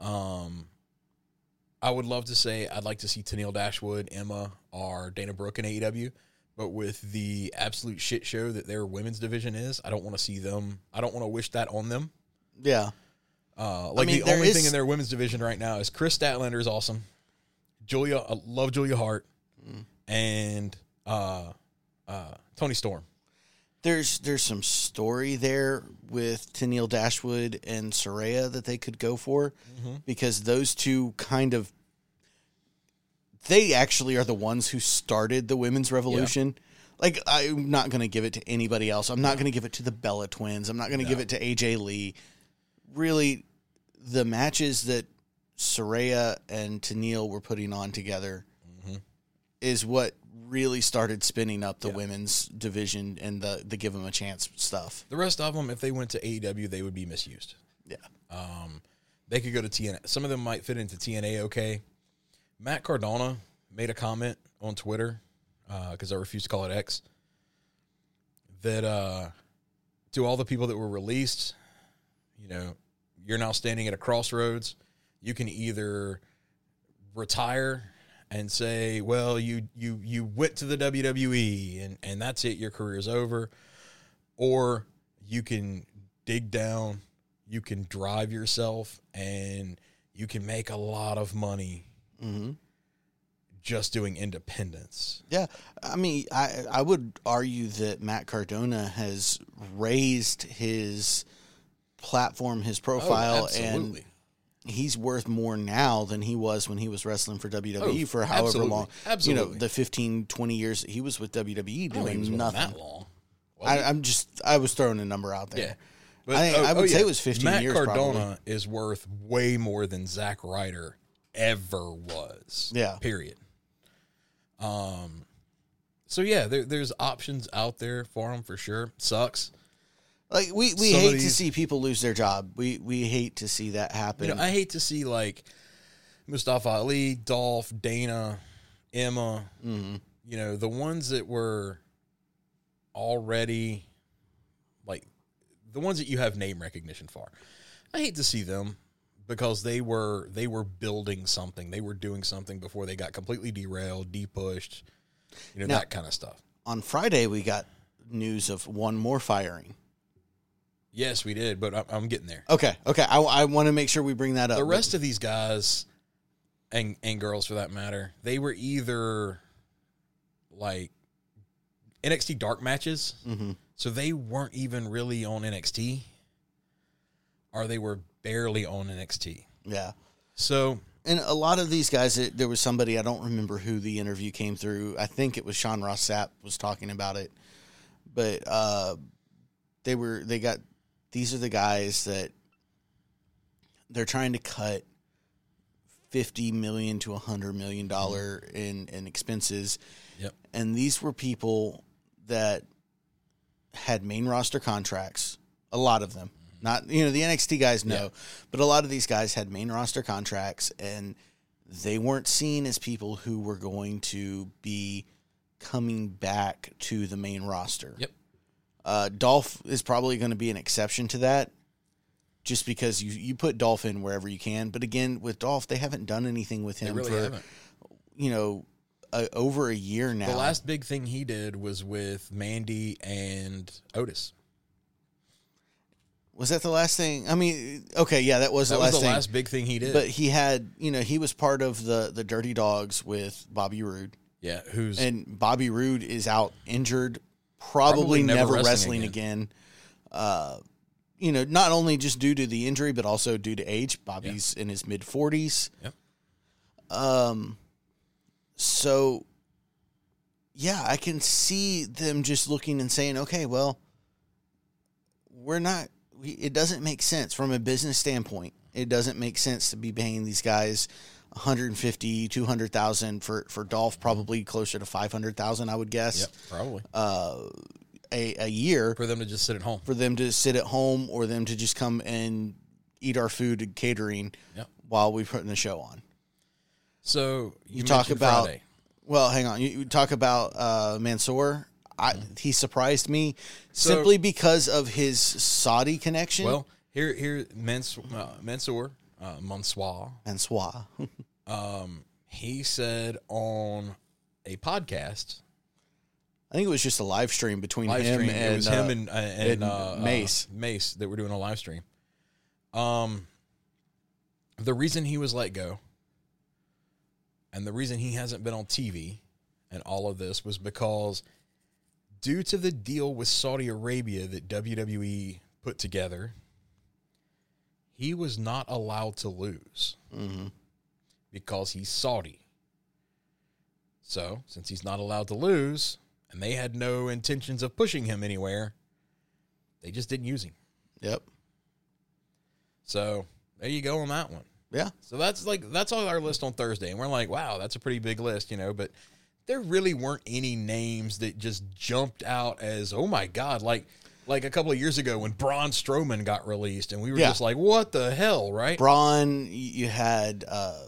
Um, I would love to say I'd like to see Tenille Dashwood, Emma, or Dana Brooke in AEW, but with the absolute shit show that their women's division is, I don't want to see them. I don't want to wish that on them. Yeah, Uh, like mean, the only is- thing in their women's division right now is Kris Statlander is awesome. Julia, I love Julia Hart, Mm. and uh, uh, Toni Storm. There's there's some story there with Tenille Dashwood and Saraya that they could go for Mm-hmm. because those two kind of they actually are the ones who started the women's revolution. Like I'm not going to give it to anybody else. I'm not going to give it to the Bella twins. I'm not going to give it to AJ Lee. Really, the matches that Saraya and Tenille were putting on together is what really started spinning up the Yeah. women's division and the the give them a chance stuff. The rest of them, if they went to AEW, they would be misused. Yeah. Um, they could go to TNA. Some of them might fit into TNA. Okay, Matt Cardona made a comment on Twitter because I refuse to call it X. That uh, to all the people that were released, you know, you're now standing at a crossroads. You can either retire and say, "Well, you you you went to the WWE and and that's it. Your career is over," or you can dig down, you can drive yourself, and you can make a lot of money hmm just doing independence. Yeah, I mean, I I would argue that Matt Cardona has raised his platform, his profile, and Oh, absolutely. He's worth more now than he was when he was wrestling for WWE Oh, for however absolutely. long. You know, the 15, 20 years he was with WWE doing nothing. that long. I, I'm just, I was throwing a number out there. Yeah. But, I- I would say it was 15 Matt years, Cardona probably. is worth way more than Zack Ryder ever was. Yeah. Period. Um. So yeah, there, there's options out there for him for sure. Sucks. Like we, we hate to see people lose their job. We we hate to see that happen. You know, I hate to see like Mustafa Ali, Dolph, Dana, Emma. Mm-hmm. You know, the ones that were already like the ones that you have name recognition for. I hate to see them because they were they were building something. They were doing something before they got completely derailed, depushed. You know Now- that kind of stuff. On Friday, we got news of one more firing. Yes, we did, but I'm, I'm getting there. Okay, okay. I, I want to make sure we bring that up. the rest of these guys and and girls for that matter, they were either like NXT dark matches, Mhm. so they weren't even really on NXT, or they were barely on NXT. yeah. So And a lot of these guys, it, there was somebody I don't remember who the interview came through. I think it was Sean Ross Sapp was talking about it, but uh, they were they got these are the guys that they're trying to cut fifty million to a hundred million dollar in in expenses, Yep. and these were people that had main roster contracts. A lot of them, not you know the NXT guys know, Yeah. but a lot of these guys had main roster contracts, and they weren't seen as people who were going to be coming back to the main roster. Yep. Uh, Dolph is probably going to be an exception to that, just because you you put Dolph in wherever you can. But again, with Dolph, they haven't done anything with they him really for haven't. you know a, over a year now. The last big thing he did was with Mandy and Otis. was that the last thing? I mean, okay, yeah, that was That the was last the thing. last big thing he did. But he had, you know, he was part of the the Dirty Dogs with Bobby Roode, yeah, who's and Bobby Roode is out injured, probably, Probably never never, wrestling wrestling, again. Uh, you know, not only just due to the injury, but also due to age. Bobby's in his mid forties. Yep. Um. So. Yeah, I can see them just looking and saying, "Okay, well, we're not. We, it doesn't make sense from a business standpoint. It doesn't make sense to be paying these guys 150, 200,000 for for Dolph, probably closer to 500,000, I would guess, yep, probably uh, a a year for them to just sit at home. for them to sit at home or them to just come and eat our food and catering Yep. while we're putting the show on. So you, You talk about Friday. well, hang on. You, you talk about uh, Mansoor. I, he surprised me So- simply because of his Saudi connection. Well, here, here, Mens, uh, Mansoor, uh, Mansoir, Mansoor. um, he said on a podcast, I think it was just a live stream between live him stream, and it was uh, him and, uh, and, and uh, Mace. uh, Mace that were doing a live stream. Um, the reason he was let go, and the reason he hasn't been on TV, and all of this was because, due to the deal with Saudi Arabia that WWE put together, he was not allowed to lose Mhm. because he's Saudi. So, since he's not allowed to lose, and they had no intentions of pushing him anywhere, they just didn't use him. Yep. So, there you go on that one. Yeah. So that's like that's on our list on Thursday, and we're like, wow, that's a pretty big list, you know. But there really weren't any names that just jumped out as, oh my god, like like a couple of years ago when Braun Strowman got released, and we were Yeah. just like, "What the hell?" Right? Braun, you had uh,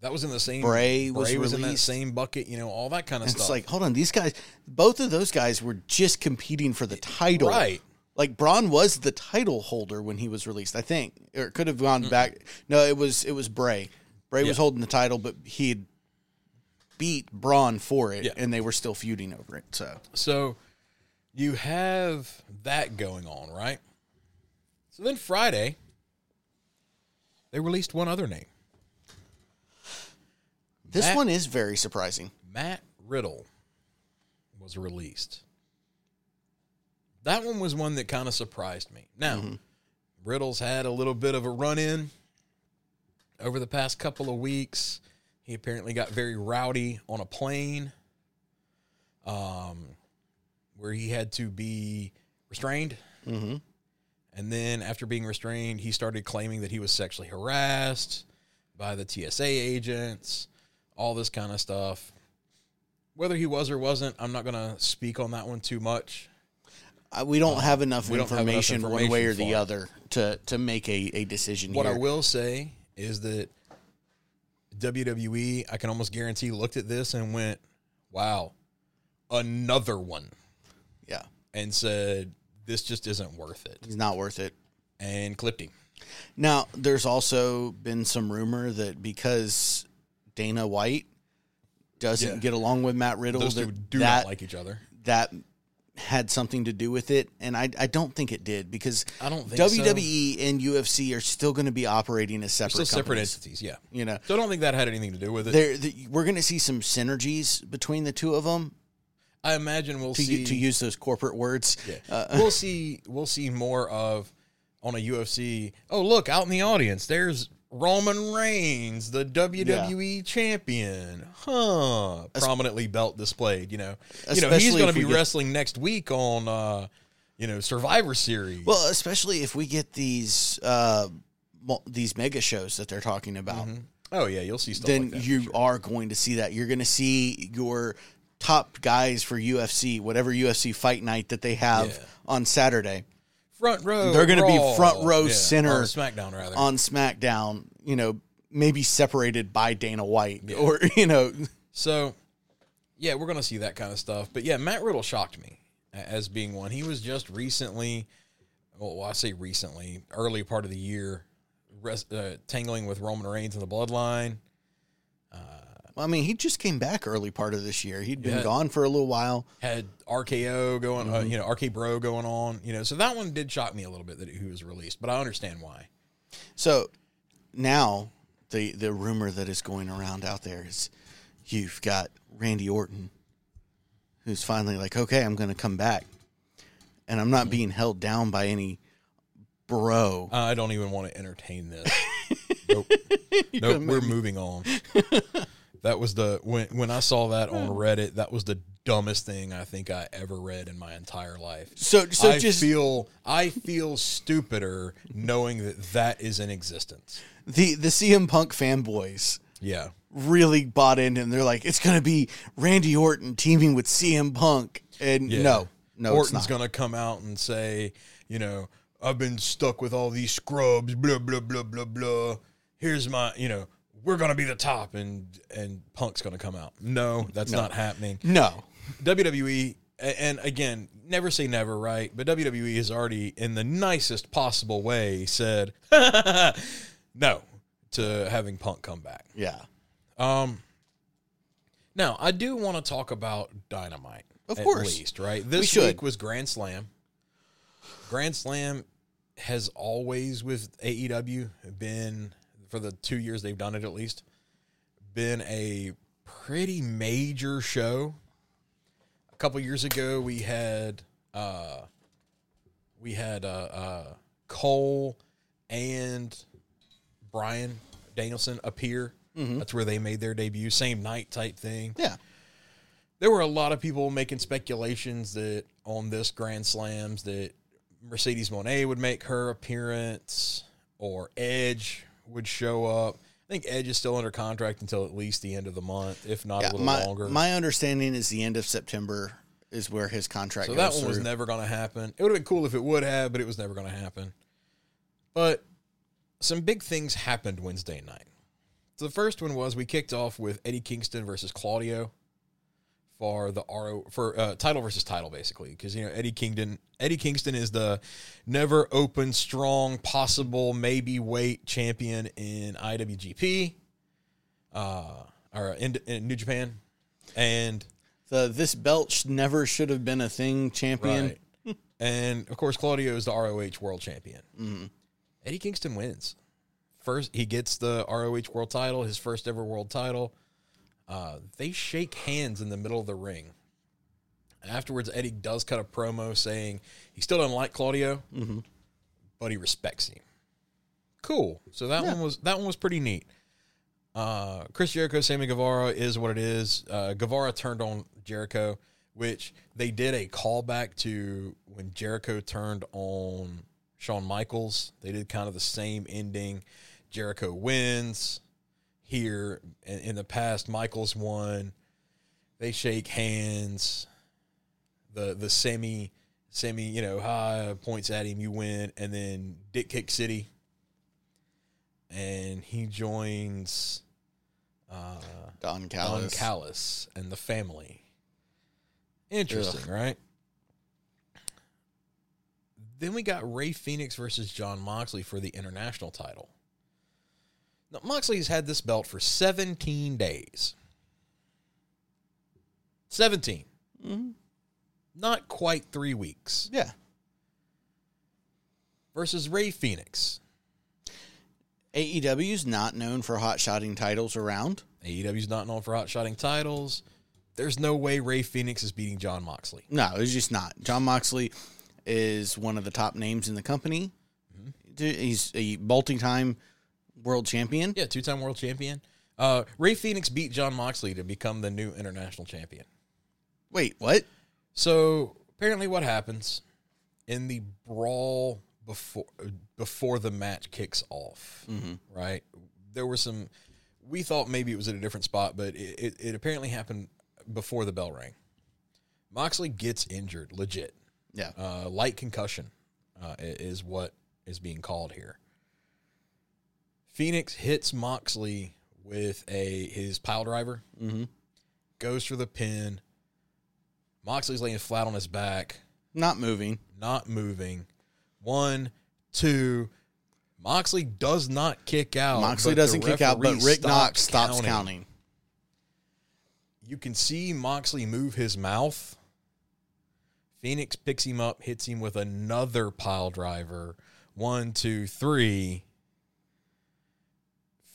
that was in the same. Bray was in that same bucket. You know, all that kind of It's stuff. It's like, hold on, these guys, both of those guys were just competing for the title. Right. Like Braun was the title holder when he was released, I think, or it could have gone back. No, it was it was Bray. Bray was holding the title, but he had beat Braun for it, Yeah. and they were still feuding over it. So So you have that going on, right? So then Friday, they released one other name. this That- one is very surprising. Matt Riddle was released. That one was one that kind of surprised me. Now, Riddle's had a little bit of a run in over the past couple of weeks. He apparently got very rowdy on a plane, um, where he had to be restrained. Mm-hmm. And then after being restrained, he started claiming that he was sexually harassed by the TSA agents, all this kind of stuff. Whether he was or wasn't, I'm not going to speak on that one too much. Uh, we don't have enough we don't have enough information, one way or the other to to make a, a decision What here. I will say is that WWE, I can almost guarantee, looked at this and went, wow, another one, yeah, and said, this just isn't worth it, he's not worth it. and clipped him. Now, there's also been some rumor that because Dana White doesn't Yeah. get along with Matt Riddle, Those two do that, not like each other. that had something to do with it, and I I don't think it did because I don't think so. WWE and UFC are still going to be operating as separate Still separate entities, yeah. You know, So I don't think that had anything to do with it. They're, the, we're going to see some synergies between the two of them I imagine we'll to see to use those corporate words. Yeah. Uh, we'll see. We'll see more of on a UFC. Oh, look out in the audience. There's Roman Reigns, the WWE champion. Huh? Prominently belt displayed. You know. You know he's going to be get- wrestling next week on. uh you know, Survivor Series. Well, especially if we get these uh, these mega shows that they're talking about. oh yeah, you'll see stuff then like that. you sure. are going to see that. You're going to see your top guys for UFC, whatever UFC fight night that they have Yeah. on Saturday front row. they're gonna be front row Yeah, center on SmackDown rather. on SmackDown. You know, maybe separated by Dana White or you know, So, yeah, we're going to see that kind of stuff. But yeah, Matt Riddle shocked me as being one. He was just recently, well, I say recently, early part of the year, res, uh, tangling with Roman Reigns in the bloodline. I mean, he just came back early part of this year. He'd been Yeah. gone for a little while. Had RKO going, uh, you know, RK Bro going on, you know. So that one did shock me a little bit that he was released, but I understand why. So now the the rumor that is going around out there is you've got Randy Orton, who's finally like, okay, I'm going to come back, and I'm not being held down by any bro. I don't even want to entertain this. nope. Nope. We're moving on. that was the when when I saw that on hmm. Reddit. That was the dumbest thing I think I ever read in my entire life. So so I just feel I feel stupider knowing that that is in existence. the the CM Punk fanboys Yeah. really bought in, and they're like, it's going to be Randy Orton teaming with CM Punk, and Yeah. no, no, Orton's gonna come out and say, you know, I've been stuck with all these scrubs, blah blah blah blah blah. Here's my, you know, we're gonna be the top, and and Punk's gonna come out. No, that's not happening. no, WWE, and again, never say never, right? But WWE has already, in the nicest possible way, said no to having Punk come back. yeah, Um, now I do want to talk about Dynamite, Of at course. least, right? This week was Grand Slam. Grand Slam has always with AEW been for the two years they've done it at least been a pretty major show. A couple years ago, we had uh, we had uh, uh, Cole and Bryan Danielson appear. That's where they made their debut, same night type thing. yeah. There were a lot of people making speculations that on this Grand Slams that Mercedes Moné would make her appearance or Edge would show up. I think Edge is still under contract until at least the end of the month, if not Yeah, a little my longer. my understanding is the end of September is where his contract. So that one was never going to happen. It would have been cool if it would have, but it was never going to happen. But some big things happened Wednesday night. So the first one was we kicked off with Eddie Kingston versus Claudio for the RO for uh, title versus title, basically, because you know Eddie Kingston Eddie Kingston is the never open, strong, possible, maybe weight champion in IWGP, uh, or in, in New Japan, and the this belt sh- never should have been a thing. Champion. Right. and of course, Claudio is the ROH World Champion. Eddie Kingston wins. First, he gets the ROH World Title, his first ever World Title. Uh, they shake hands in the middle of the ring. Afterwards, Eddie does cut a promo saying he still doesn't like Claudio, but he respects him. Cool. So that one was that one was pretty neat. Uh, Chris Jericho, Sammy Guevara is what it is. Uh, Guevara turned on Jericho, which they did a callback to when Jericho turned on Shawn Michaels. They did kind of the same ending. Jericho wins here. In, in the past, Michaels won. They shake hands. The the semi semi you know high points at him. You win, and then Dick Kick City and he joins uh, Don Don Callis. Callis and the family. Interesting, right? Then we got Rey Fenix versus Jon Moxley for the international title. Now, Moxley has had this belt for 17 days. 17. Mm-hmm. Not quite three weeks. yeah. Versus Rey Fenix. AEW's not known for hot shotting titles around. AEW's not known for hot shotting titles. There's no way Rey Fenix is beating Jon Moxley. No, it's just not. Jon Moxley is one of the top names in the company. Dude, He's a multi-time world champion. Yeah, two time world champion. Uh, Rey Fenix beat Jon Moxley to become the new international champion. Wait, what? So apparently, what happens in the brawl before before the match kicks off? Right, there were some. We thought maybe it was at a different spot, but it, it, it apparently happened before the bell rang. Moxley gets injured, legit. Yeah. Uh, light concussion uh, is what is being called here. Fenix hits Moxley with a his pile driver, Mm-hmm. goes for the pin. Moxley's laying flat on his back, Not moving. not moving. One, two. Moxley does not kick out. Moxley doesn't kick out, but Rick Knox stops counting. counting. You can see Moxley move his mouth. Fenix picks him up, hits him with another pile driver. One, two, three.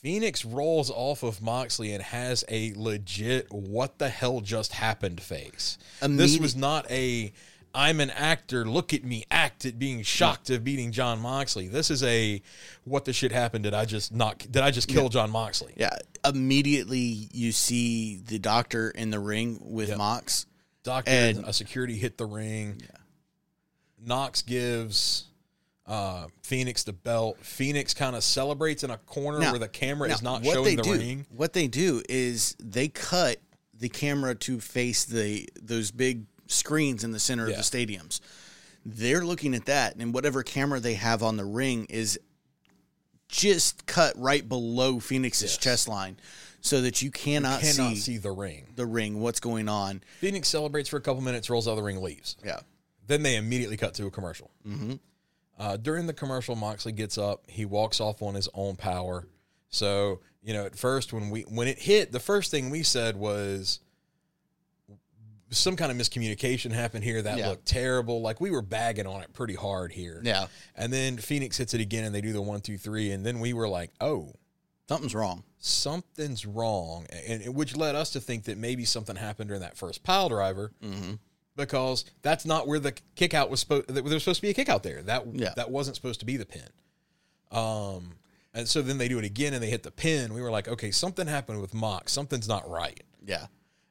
Fenix rolls off of Moxley and has a legit what the hell just happened face. this was not a I'm an actor, look at me act at being shocked of beating Jon Moxley. This is a what the shit happened did I just not did I just kill Jon Moxley? Yeah. Immediately, you see the doctor in the ring with Yep. Mox. Doctor, And- a security hit the ring. Knox gives uh, Fenix the belt. Fenix kind of celebrates in a corner Now- where the camera is not what showing they the do, ring. What they do is they cut the camera to face the those big screens in the center Yeah. of the stadiums. They're looking at that, and whatever camera they have on the ring is just cut right below Fenix's Yes. chest line, so that you cannot, Cannot see, see the ring. the ring. What's going on? Fenix celebrates for a couple minutes, rolls out of the ring, leaves. Yeah, Then they immediately cut to a commercial. Mm-hmm. Uh, during the commercial, Moxley gets up. He walks off on his own power. So you know, at first when we when it hit, the first thing we said was some kind of miscommunication happened here. That Yeah. looked terrible. Like we were bagging on it pretty hard here. yeah, And then Fenix hits it again, and they do the one, two, three, and then we were like, oh. something's wrong. Something's wrong, and and- which led us to think that maybe something happened during that first pile driver, Mm-hmm. Because that's not where the kick out was supposed. There was supposed to be a kick out there. That Yeah. that wasn't supposed to be the pin. Um, and so then they do it again, and they hit the pin. We were like, okay, something happened with Mox. Something's not right. Yeah.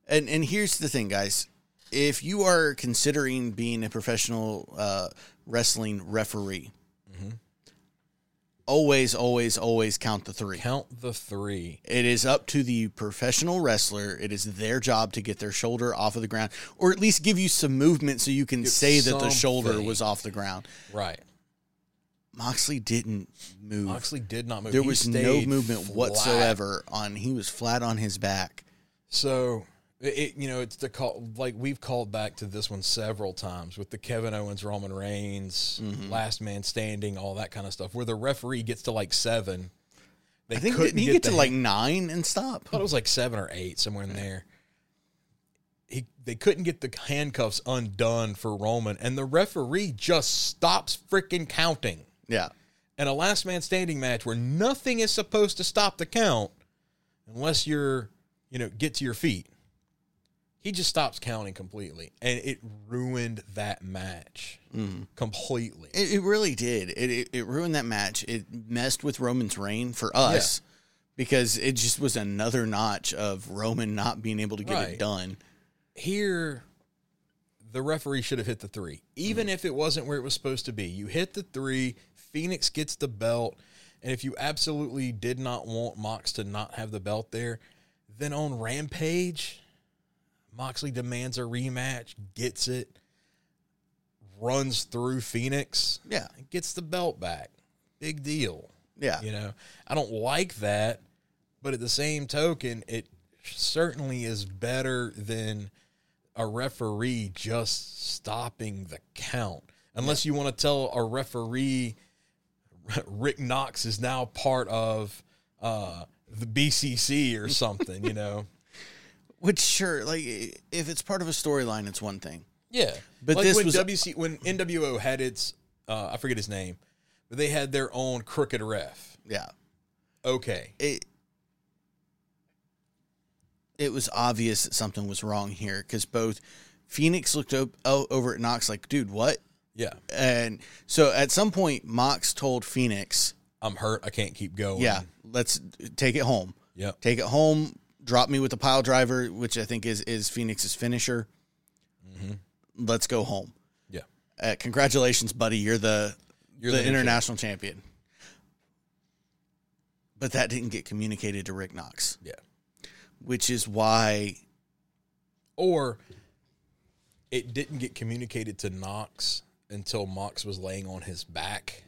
And and here's the thing, guys. If you are considering being a professional uh, wrestling referee, always, always, always count the three. Count the three. It is up to the professional wrestler. It is their job to get their shoulder off of the ground, or at least give you some movement so you can say that the shoulder was off the ground. Right. Moxley didn't move. Moxley did not move. there He was no movement flat. whatsoever on. He was flat on his back. So it, you know it's the call like we've called back to this one several times with the Kevin Owens Roman Reigns Mm-hmm. last man standing all that kind of stuff where the referee gets to like seven. They I think couldn't didn't he get, to the like nine and stop? I thought it was like seven or eight somewhere in there. He they couldn't get the handcuffs undone for Roman, and the referee just stops freaking counting. Yeah, And a last man standing match where nothing is supposed to stop the count unless you're, you know, get to your feet. He just stops counting completely. And it ruined that match mm. completely. it, it really did. It, it it ruined that match. It messed with Roman's reign for us because it just was another notch of Roman not being able to get Right. it done. Here, the referee should have hit the three, even mm. if it wasn't where it was supposed to be. You hit the three, Fenix gets the belt. And if you absolutely did not want Mox to not have the belt there, then on Rampage, Moxley demands a rematch, gets it, runs through Fenix, Yeah, and gets the belt back. Big deal. yeah. You know, I don't like that, but at the same token, it certainly is better than a referee just stopping the count. Unless you want to tell a referee Rick Knox is now part of uh, the BCC or something, you know. Which sure, like if it's part of a storyline, it's one thing. Yeah, But like this when was- WC when NWO had its uh, I forget his name, but they had their own crooked ref. Yeah, Okay, it it was obvious that something was wrong here because both Fenix looked op- over at Knox like, dude, what? yeah, And so at some point, Mox told Fenix, I'm hurt. I can't keep going. "Yeah, let's take it home. Yeah. Take it home. Drop me with the pile driver, which I think is is Fenix's finisher. Let's go home. Yeah. Uh, congratulations, buddy. You're the You're the, the international champion. But that didn't get communicated to Rick Knox, Yeah. which is why Or it didn't get communicated to Knox until Mox was laying on his back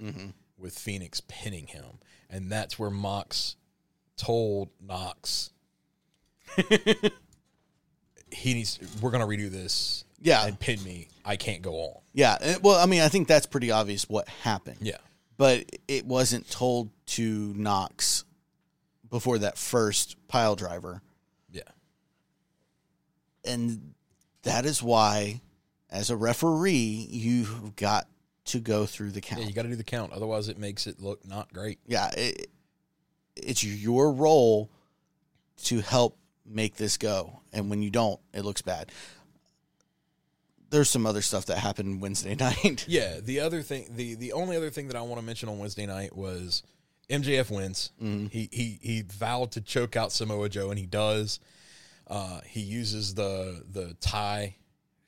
with Fenix pinning him. And that's where Mox told Knox he needs we're gonna redo this Yeah. and pin me. I can't go on. Yeah, well, I mean, I think that's pretty obvious what happened. Yeah. But it wasn't told to Knox before that first pile driver. Yeah. And that is why, as a referee, you've got to go through the count. Yeah, you gotta do the count. Otherwise it makes it look not great. Yeah, it, it's your role to help make this go. And when you don't, it looks bad. There's some other stuff that happened Wednesday night. Yeah, the other thing, the the only other thing that I want to mention on Wednesday night was MJF wins. He he he vowed to choke out Samoa Joe, and he does. Uh, he uses the the tie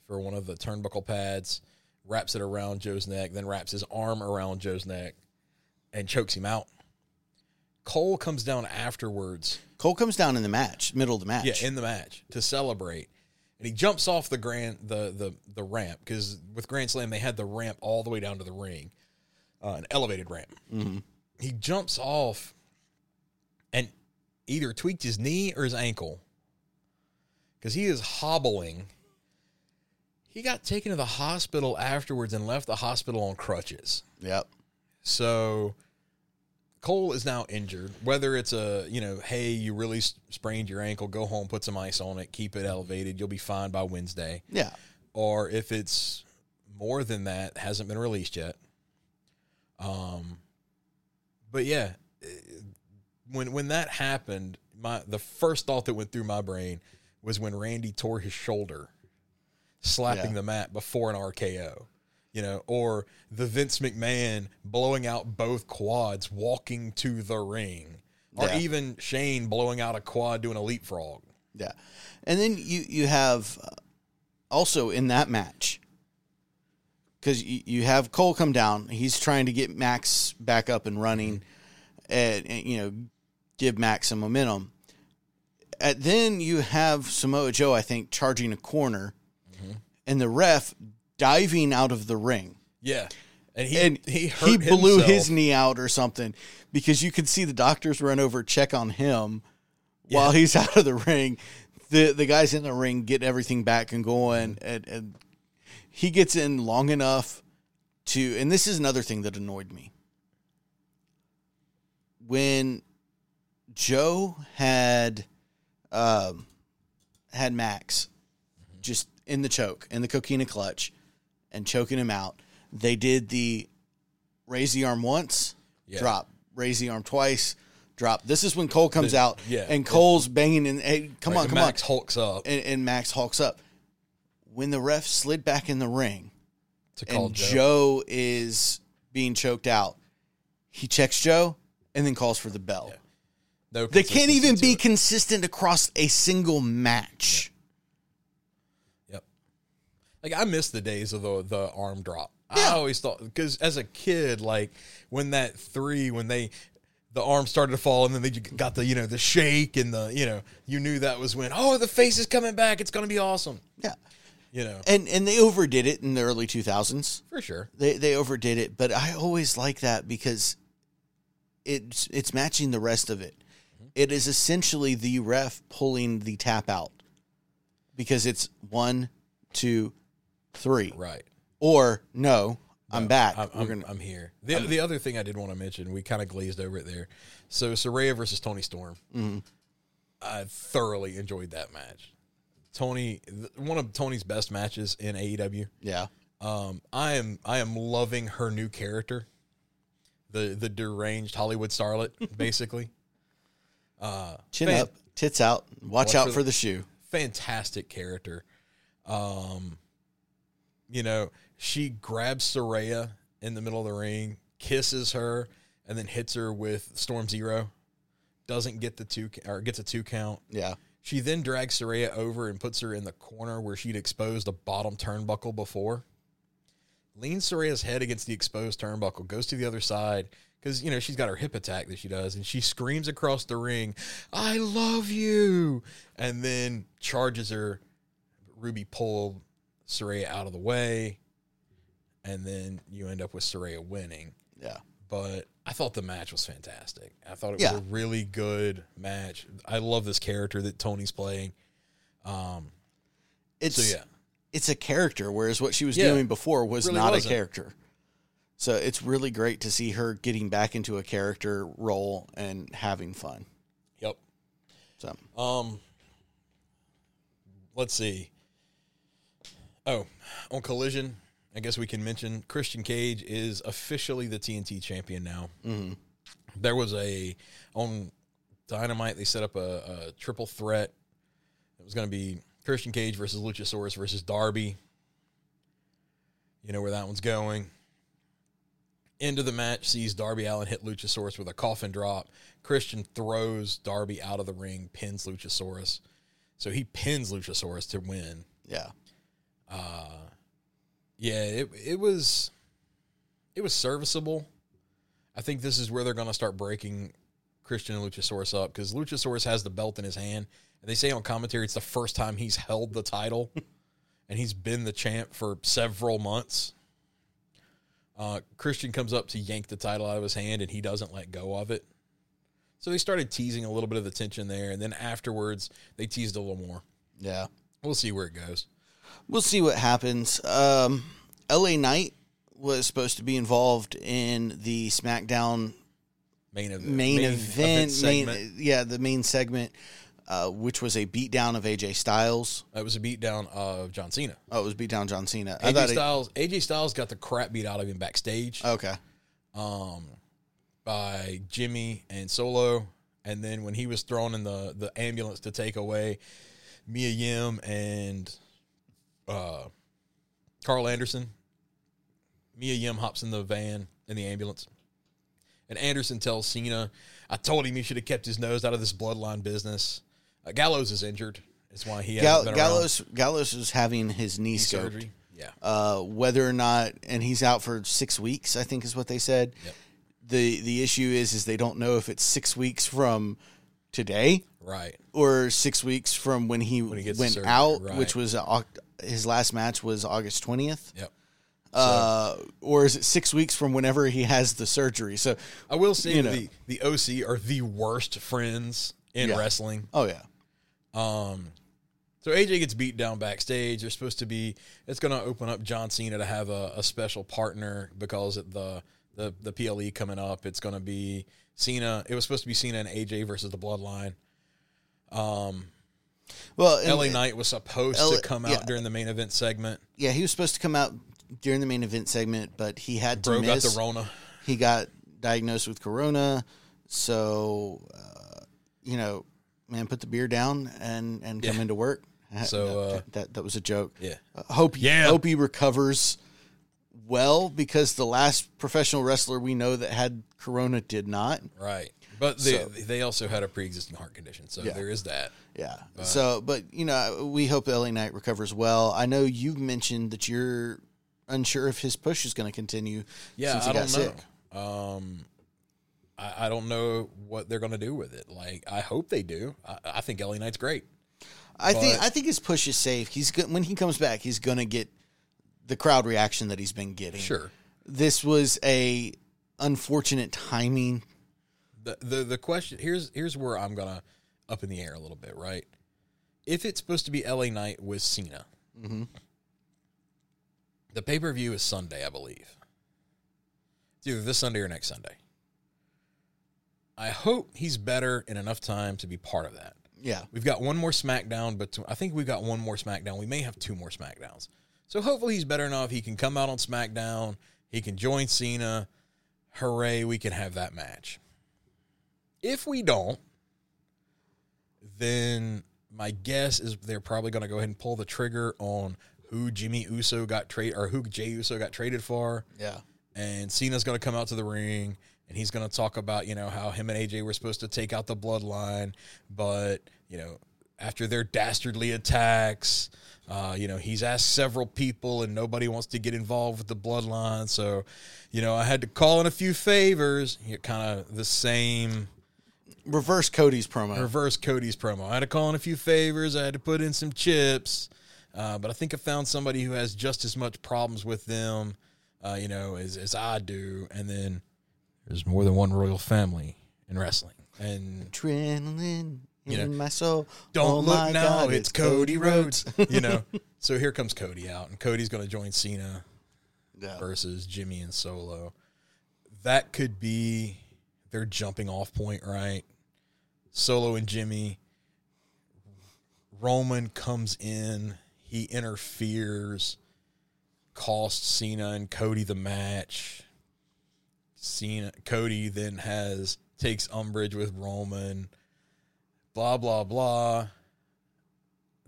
for one of the turnbuckle pads, wraps it around Joe's neck, then wraps his arm around Joe's neck, and chokes him out. Cole comes down afterwards Cole comes down in the match, middle of the match. yeah, in the match to celebrate. And he jumps off the grand the the the ramp because with Grand Slam they had the ramp all the way down to the ring, uh, an elevated ramp. He jumps off, and either tweaked his knee or his ankle because he is hobbling. He got taken to the hospital afterwards and left the hospital on crutches. Yep. So Cole is now injured. Whether it's a, you know, hey, you really sprained your ankle, go home, put some ice on it, keep it elevated, you'll be fine by Wednesday. Yeah. Or if it's more than that, hasn't been released yet. Um, but yeah, eh, when when that happened, my the first thought that went through my brain was when Randy tore his shoulder, slapping Yeah. the mat before an RKO, you know, or the Vince McMahon blowing out both quads, walking to the ring, or Yeah. even Shane blowing out a quad doing a leapfrog. Yeah. And then you you have uh, also in that match because you, you have Cole come down. He's trying to get Max back up and running. and, and, you know give Max some momentum. And then you have Samoa Joe, I think, charging a corner, and the ref diving out of the ring Yeah, and he and he he, blew himself. his knee out or something because you could see the doctors run over check on him while he's out of the ring. The the guys in the ring get everything back and going, and, and he gets in long enough to. And this is another thing that annoyed me when Joe had um, had Max just in the choke in the coquina clutch and choking him out. They did the raise the arm once, Yeah. drop, raise the arm twice, drop. This is when Cole comes The- out, yeah. and Cole's banging and hey, come Right, on, come Max on, hulks up and, and Max hulks up. When the ref slid back in the ring to call and Joe. Joe. is being choked out, he checks Joe and then calls for the bell. Yeah. No They can't even be it. consistent across a single match. Like I miss the days of the the arm drop. I always thought because as a kid, like when that three, when they the arm started to fall and then they got the you know the shake and the you know you knew that was when oh the face is coming back it's gonna be awesome Yeah. you know And and they overdid it in the early 2000s. for sure They they overdid it, but I always like that because it's it's matching the rest of it. Mm-hmm. It is essentially the ref pulling the tap out because it's one, two, three, right. or no, I'm back. I'm, I'm, gonna I'm here. The, the other thing I did want to mention, we kind of glazed over it there. So Saraya versus Toni Storm. Mm-hmm. I thoroughly enjoyed that match. Toni, one of Toni's best matches in AEW. yeah. Um, I am I am loving her new character, the the deranged Hollywood starlet, basically. Uh, Chin fan- up, tits out. Watch, Watch out for for the- the shoe. fantastic character. Um, you know, she grabs Saraya in the middle of the ring, kisses her, and then hits her with Storm Zero. Doesn't get the two or gets a two count. Yeah. She then drags Saraya over and puts her in the corner where she'd exposed a bottom turnbuckle before. Leans Saraya's head against the exposed turnbuckle, goes to the other side because you know she's got her hip attack that she does, and she screams across the ring, "I love you!" and then charges her. Ruby pulled Saraya out of the way, and then you end up with Saraya winning Yeah. but I thought the match was fantastic. I thought it Yeah. was a really good match. I love this character that Toni's playing. Um, It's so yeah, it's a character, whereas what she was Yeah. doing before was Really not wasn't. a character. So it's really great to see her getting back into a character role and having fun. yep. So Um, let's see. Oh, on Collision, I guess we can mention Christian Cage is officially the TNT champion now. mhm. There was a on Dynamite. They set up a, a triple threat. It was going to be Christian Cage versus Luchasaurus versus Darby. You know where that one's going. End of the match sees Darby Allin hit Luchasaurus with a coffin drop. Christian throws Darby out of the ring, pins Luchasaurus. So he pins Luchasaurus to win. yeah, Uh, yeah, it it was it was serviceable. I think this is where they're going to start breaking Christian and Luchasaurus up because Luchasaurus has the belt in his hand, and they say on commentary it's the first time he's held the title, and he's been the champ for several months. Uh, Christian comes up to yank the title out of his hand, and he doesn't let go of it. So they started teasing a little bit of the tension there, and then afterwards they teased a little more. yeah. We'll see where it goes. We'll see what happens. Um, L.A. Knight was supposed to be involved in the SmackDown Main, ev- main, event, main yeah, the main segment, uh, which was a beatdown of AJ Styles. That was a beatdown of John Cena. Oh, it was beatdown John Cena. AJ thought it- Styles, AJ Styles got the crap beat out of him backstage okay, um, by Jimmy and Solo, and then when he was thrown in the the ambulance to take away Mia Yim and uh, Karl Anderson, Mia Yim hops in the van in the ambulance, and Anderson tells Cena, "I told him he should have kept his nose out of this bloodline business." Uh, Gallows is injured. That's why he around. Gallows Gallows is having his knee Knee surgery. Yeah. Uh, whether or not, and he's out for six weeks, I think is what they said. Yep. the the issue is is they don't know if it's six weeks from today Right. or six weeks from when he, he went surgery, out, right. which was his last match was August twentieth. Yep. Uh, or is it six weeks from whenever he has the surgery? So, I will say You know. the the OC are the worst friends in Yeah. wrestling. oh yeah, Um, so AJ gets beat down backstage. They're supposed to be it's going to open up John Cena to have a, a special partner because at the the the PLE coming up, it's going to be Cena. It was supposed to be Cena and AJ versus the Bloodline. Um, well, and- LA Knight was supposed L- to come out yeah. during the main event segment. yeah, he was supposed to come out during the main event segment, but he had to Bro got miss. the Rona. he got diagnosed with corona, so uh, you know, man, put the beer down and and come into work. So, No, uh, that that was a joke. Yeah. Uh, hope Yeah. hope he recovers well because the last professional wrestler we know that had corona did not. Right. But they, So- they also had a pre existing heart condition. So Yeah. there is that. Yeah. so, but you know, we hope LA Knight recovers well. I know you've mentioned that you're unsure if his push is going to continue. Yeah, since he I got don't sick. know. Um, I, I don't know what they're going to do with it. Like, I hope they do. I, I think LA Knight's great. I think I think his push is safe. He's go- when he comes back, he's going to get the crowd reaction that he's been getting. Sure. This was a unfortunate timing. The the the question here's here's where I'm gonna up in the air a little bit, right? If it's supposed to be LA Knight with Cena, Mhm. the pay per view is Sunday, I believe. It's either this Sunday or next Sunday. I hope he's better in enough time to be part of that. Yeah. We've got one more SmackDown, but I think we've got one more SmackDown. We may have two more SmackDowns. So hopefully he's better enough. He can come out on SmackDown. He can join Cena. Hooray, we can have that match. If we don't, then my guess is they're probably going to go ahead and pull the trigger on who Jimmy Uso got traded or who Jay Uso got traded for Yeah. and Cena's going to come out to the ring and he's going to talk about, you know, how him and AJ were supposed to take out the bloodline, but, you know, after their dastardly attacks, uh, you know, he's asked several people and nobody wants to get involved with the bloodline. So, you know, I had to call in a few favors. You kind of the same Reverse Cody's promo. reverse Cody's promo. I had to call in a few favors. I had to put in some chips, uh, but I think I found somebody who has just as much problems with them, uh, you know, as as I do. And then there's more than one royal family in wrestling, and Adrenaline You in my soul. don't Oh look now, God, it's Cody Rhodes. you know, so here comes Cody out, and Cody's going to join Cena Yeah. versus Jimmy and Solo. That could be their jumping off point, right? Solo and Jimmy. Roman comes in, he interferes, costs Cena and Cody the match. Cena Cody then has takes umbrage with Roman. Blah blah blah.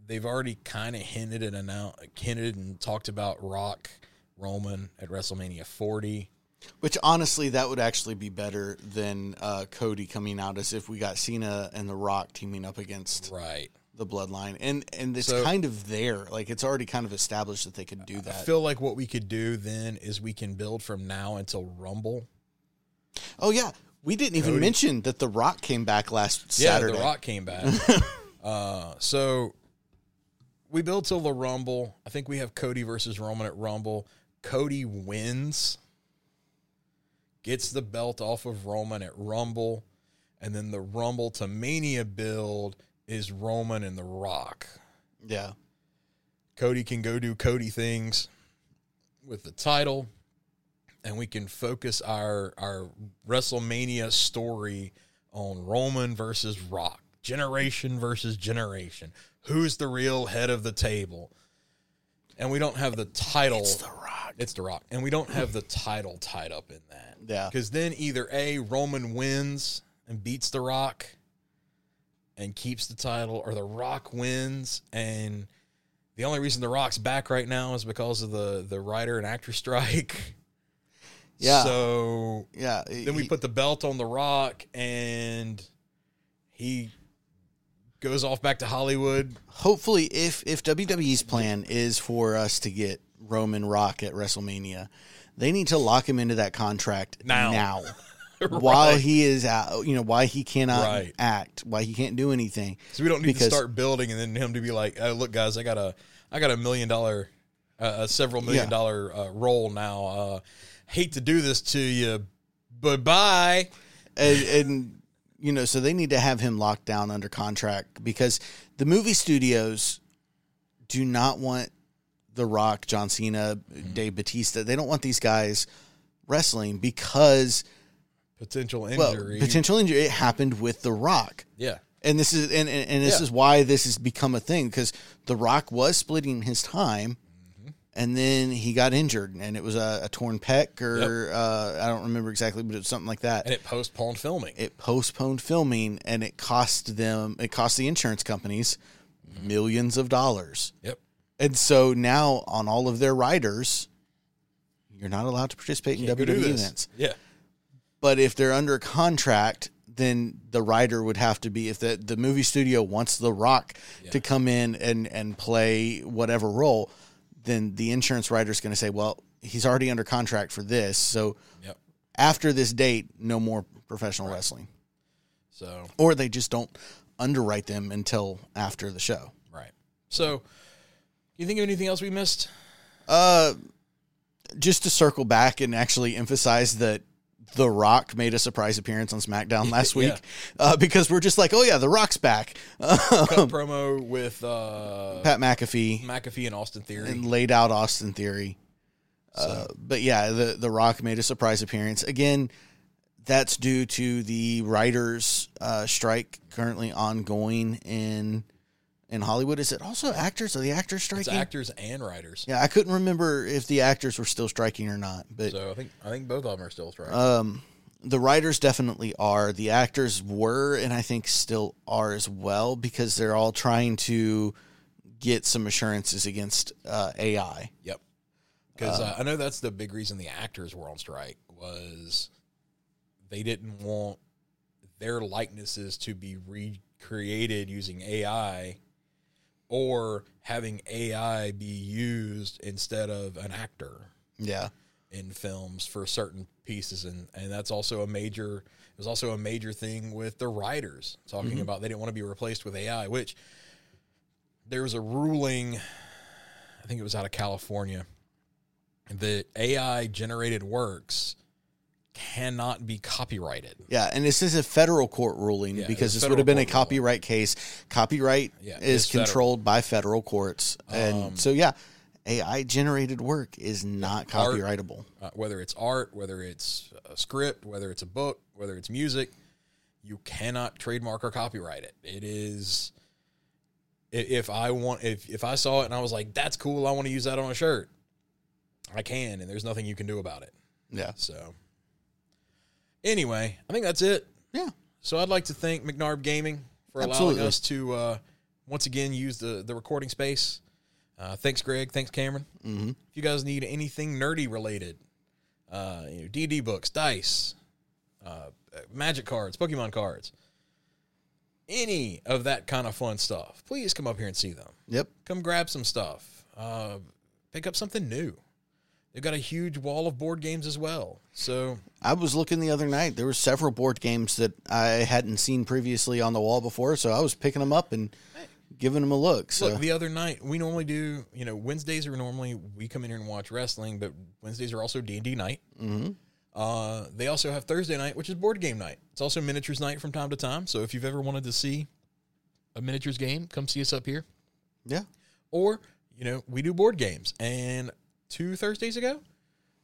They've already kind of hinted and announced, hinted and talked about Rock Roman at WrestleMania 40. Which honestly, that would actually be better than uh, Cody coming out as if we got Cena and The Rock teaming up against Right. the Bloodline, and and it's So- kind of there. Like it's already kind of established that they could do that. I feel like what we could do then is we can build from now until Rumble. oh yeah, we didn't even Cody- mention that The Rock came back last Yeah, Saturday. The Rock came back. uh, so we build till the Rumble. I think we have Cody versus Roman at Rumble. Cody wins, gets the belt off of Roman at Rumble, and then the Rumble to Mania build is Roman and The Rock. Yeah, Cody can go do Cody things with the title, and we can focus our our WrestleMania story on Roman versus Rock, generation versus generation. Who's the real head of the table? And we don't have the title. it's The Rock. It's the Rock, and we don't have the title tied up in that. Yeah. because then either a Roman wins and beats the Rock, and keeps the title, or the Rock wins and the only reason the Rock's back right now is because of the the writer and actor strike. Yeah. So Yeah, then we put the belt on the Rock, and he goes off back to Hollywood. hopefully if if WWE's plan is for us to get Roman Rock at WrestleMania, they need to lock him into that contract Now. Now, while he is out, you know, why he cannot Right. act, why he can't do anything. So we don't need Because- to start building and then him to be like, oh, "Look, guys, I got a, I got a million dollar, uh, a several million Yeah. dollar uh, role now. Uh, hate to do this to you, but bye." and, and you know, so they need to have him locked down under contract because the movie studios do not want The Rock, John Cena, Mm-hmm. Dave Batista. They don't want these guys wrestling because Potential injury. well, potential injury. It happened with The Rock. yeah. and this is and, and, and this Yeah. is why this has become a thing because the rock was splitting his time. And then he got injured and it was a, a torn pec or uh, i don't remember exactly but it was something like that. And it postponed filming. it postponed filming and it cost them it cost the insurance companies millions of dollars. Yep. and so now on all of their riders you're not allowed to participate in Can't WWE events. Yeah. but if they're under contract, then the writer would have to be if the the movie studio wants The Rock to come in and and play whatever role, then the insurance writer is going to say, well, he's already under contract for this, so Yep. after this date, no more professional wrestling, So or they just don't underwrite them until after the show. right. So, you think of anything else we missed? Uh, just to circle back and actually emphasize that The Rock made a surprise appearance on SmackDown last Yeah. week uh, because we're just like, oh yeah, The Rock's back. Promo with uh, Pat McAfee McAfee and Austin Theory. and laid out Austin Theory. Uh, but yeah, the The Rock made a surprise appearance again. That's due to the writers' uh, strike currently ongoing in in Hollywood. Is it also actors? Are the actors it's striking? actors and writers. yeah, I couldn't remember if the actors were still striking or not. But So I think I think both of them are still striking. um, the writers definitely are. The actors were, and I think still are as well, because they're all trying to get some assurances against uh, AI. Yep. Because uh, I know that's the big reason the actors were on strike was they didn't want their likenesses to be recreated using AI or having AI be used instead of an actor Yeah. in films for certain pieces and and that's also a major it was also a major thing with the writers talking mm-hmm. about they didn't want to be replaced with AI which there was a ruling I think it was out of California that AI generated works cannot be copyrighted. Yeah, and this is a federal court ruling Yeah, because this would have been a court ruling. copyright case. Copyright Yeah, is it's federal. Um, controlled by federal courts, and so yeah, AI generated work is not Art- copyrightable. Uh, whether it's art, whether it's a script, whether it's a book, whether it's music, you cannot trademark or copyright it. It is if I want if if I saw it and I was like that's cool, I want to use that on a shirt. I can and there's nothing you can do about it. Yeah, So anyway, I think that's it. yeah, So I'd like to thank McNarb Gaming for allowing us to uh, once again use the the recording space. Uh, thanks, Greg. Thanks, Cameron. hmm If you guys need anything nerdy related, uh, you know, D&D books, dice, uh, magic cards, Pokemon cards, any of that kind of fun stuff, please come up here and see them. yep. Come grab some stuff. Uh, pick up something new. They've got a huge wall of board games as well. So I was looking the other night. There were several board games that I hadn't seen previously on the wall before, so I was picking them up and giving them a look. So Look, the other night we normally do. You know, Wednesdays are normally we come in here and watch wrestling, but Wednesdays are also D and D night. hmm Uh, they also have Thursday night, which is board game night. It's also miniatures night from time to time. So if you've ever wanted to see a miniatures game, come see us up here. yeah, Or you know, we do board games. And two Thursdays ago,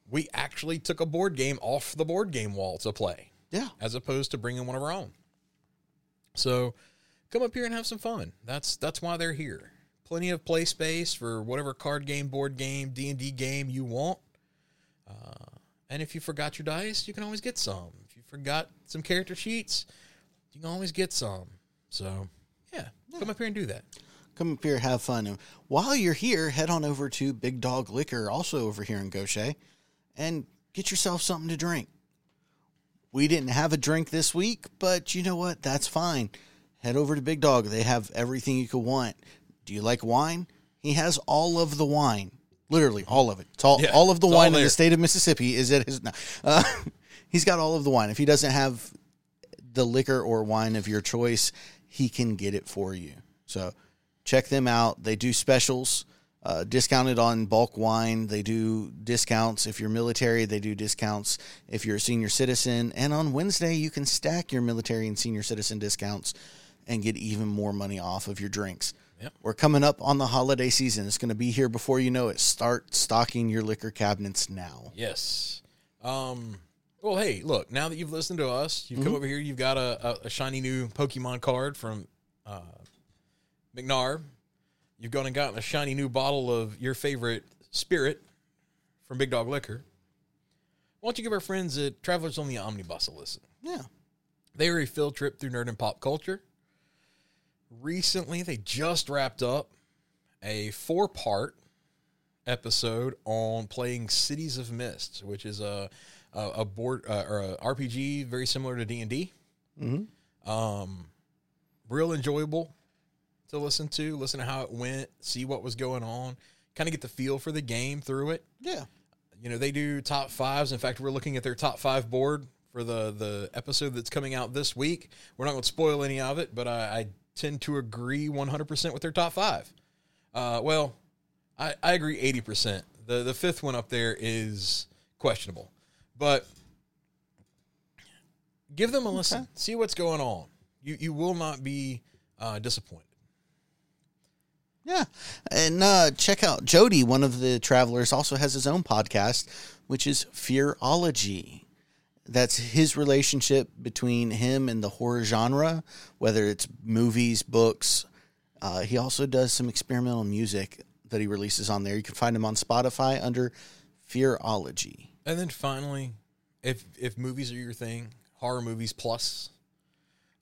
we actually took a board game off the board game wall to play, yeah, as opposed to bringing one of our own. So come up here and have some fun. That's that's why they're here. Plenty of play space for whatever card game, board game, D and D game you want. Uh, and if you forgot your dice, you can always get some. If you forgot some character sheets, you can always get some. So yeah, come up here and do that. Come up here, have fun. And while you're here, head on over to Big Dog Liquor, also over here in Gautier, and get yourself something to drink. We didn't have a drink this week, but you know what? That's fine. Head over to Big Dog. They have everything you could want. Do you like wine? He has all of the wine. Literally all of it. It's all, Yeah, all of the wine in the state of Mississippi is at his. No. Uh, he's got all of the wine. If he doesn't have the liquor or wine of your choice, he can get it for you. So check them out. They do specials, uh, discounted on bulk wine. They do discounts if you're military. They do discounts if you're a senior citizen. And on Wednesday, you can stack your military and senior citizen discounts and get even more money off of your drinks. Yep. We're coming up on the holiday season. It's going to be here before you know it. Start stocking your liquor cabinets now. Yes. Um, well, hey, look, now that you've listened to us, you've come over here, you've got a, a, a shiny new Pokemon card from uh, McNair. You've gone and gotten a shiny new bottle of your favorite spirit from Big Dog Liquor. Why don't you give our friends at Travelers on the Omnibus a listen? Yeah. They are a field trip through nerd and pop culture. Recently, they just wrapped up a four part episode on playing Cities of Mist, which is a a, a board uh, or a RPG very similar to D and D. Um, real enjoyable to listen to. Listen to how it went, see what was going on, kind of get the feel for the game through it. Yeah. you know they do top fives. In fact we're looking at their top five board for the the episode that's coming out this week. We're not going to spoil any of it but i, I tend to agree 100% with their top five. Uh, well I, I agree 80% the the fifth one up there is questionable. But give them a listen. See what's going on. You you will not be uh, disappointed Yeah. And uh, check out Jody, one of the travelers, also has his own podcast, which is Fearology. That's his relationship between him and the horror genre, whether it's movies, books. Uh, he also does some experimental music that he releases on there. You can find him on Spotify under Fearology. And then finally, if if movies are your thing, horror movies plus,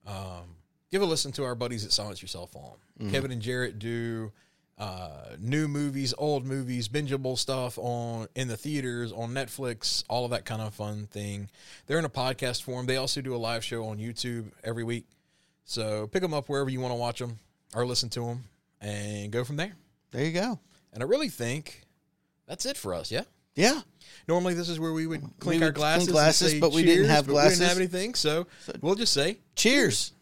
um, give a listen to our buddies at Silence Your Cell Phone. Kevin and Jarrett do uh, new movies, old movies, bingeable stuff on in the theaters, on Netflix, all of that kind of fun thing. They're in a podcast form. They also do a live show on YouTube every week. So pick them up wherever you want to watch them or listen to them, and go from there. There you go. And I really think that's it for us. Yeah. Yeah. Normally, this is where we would clink We our would clink glasses, glasses, say but we didn't have but We didn't have anything, so we'll just say Cheers.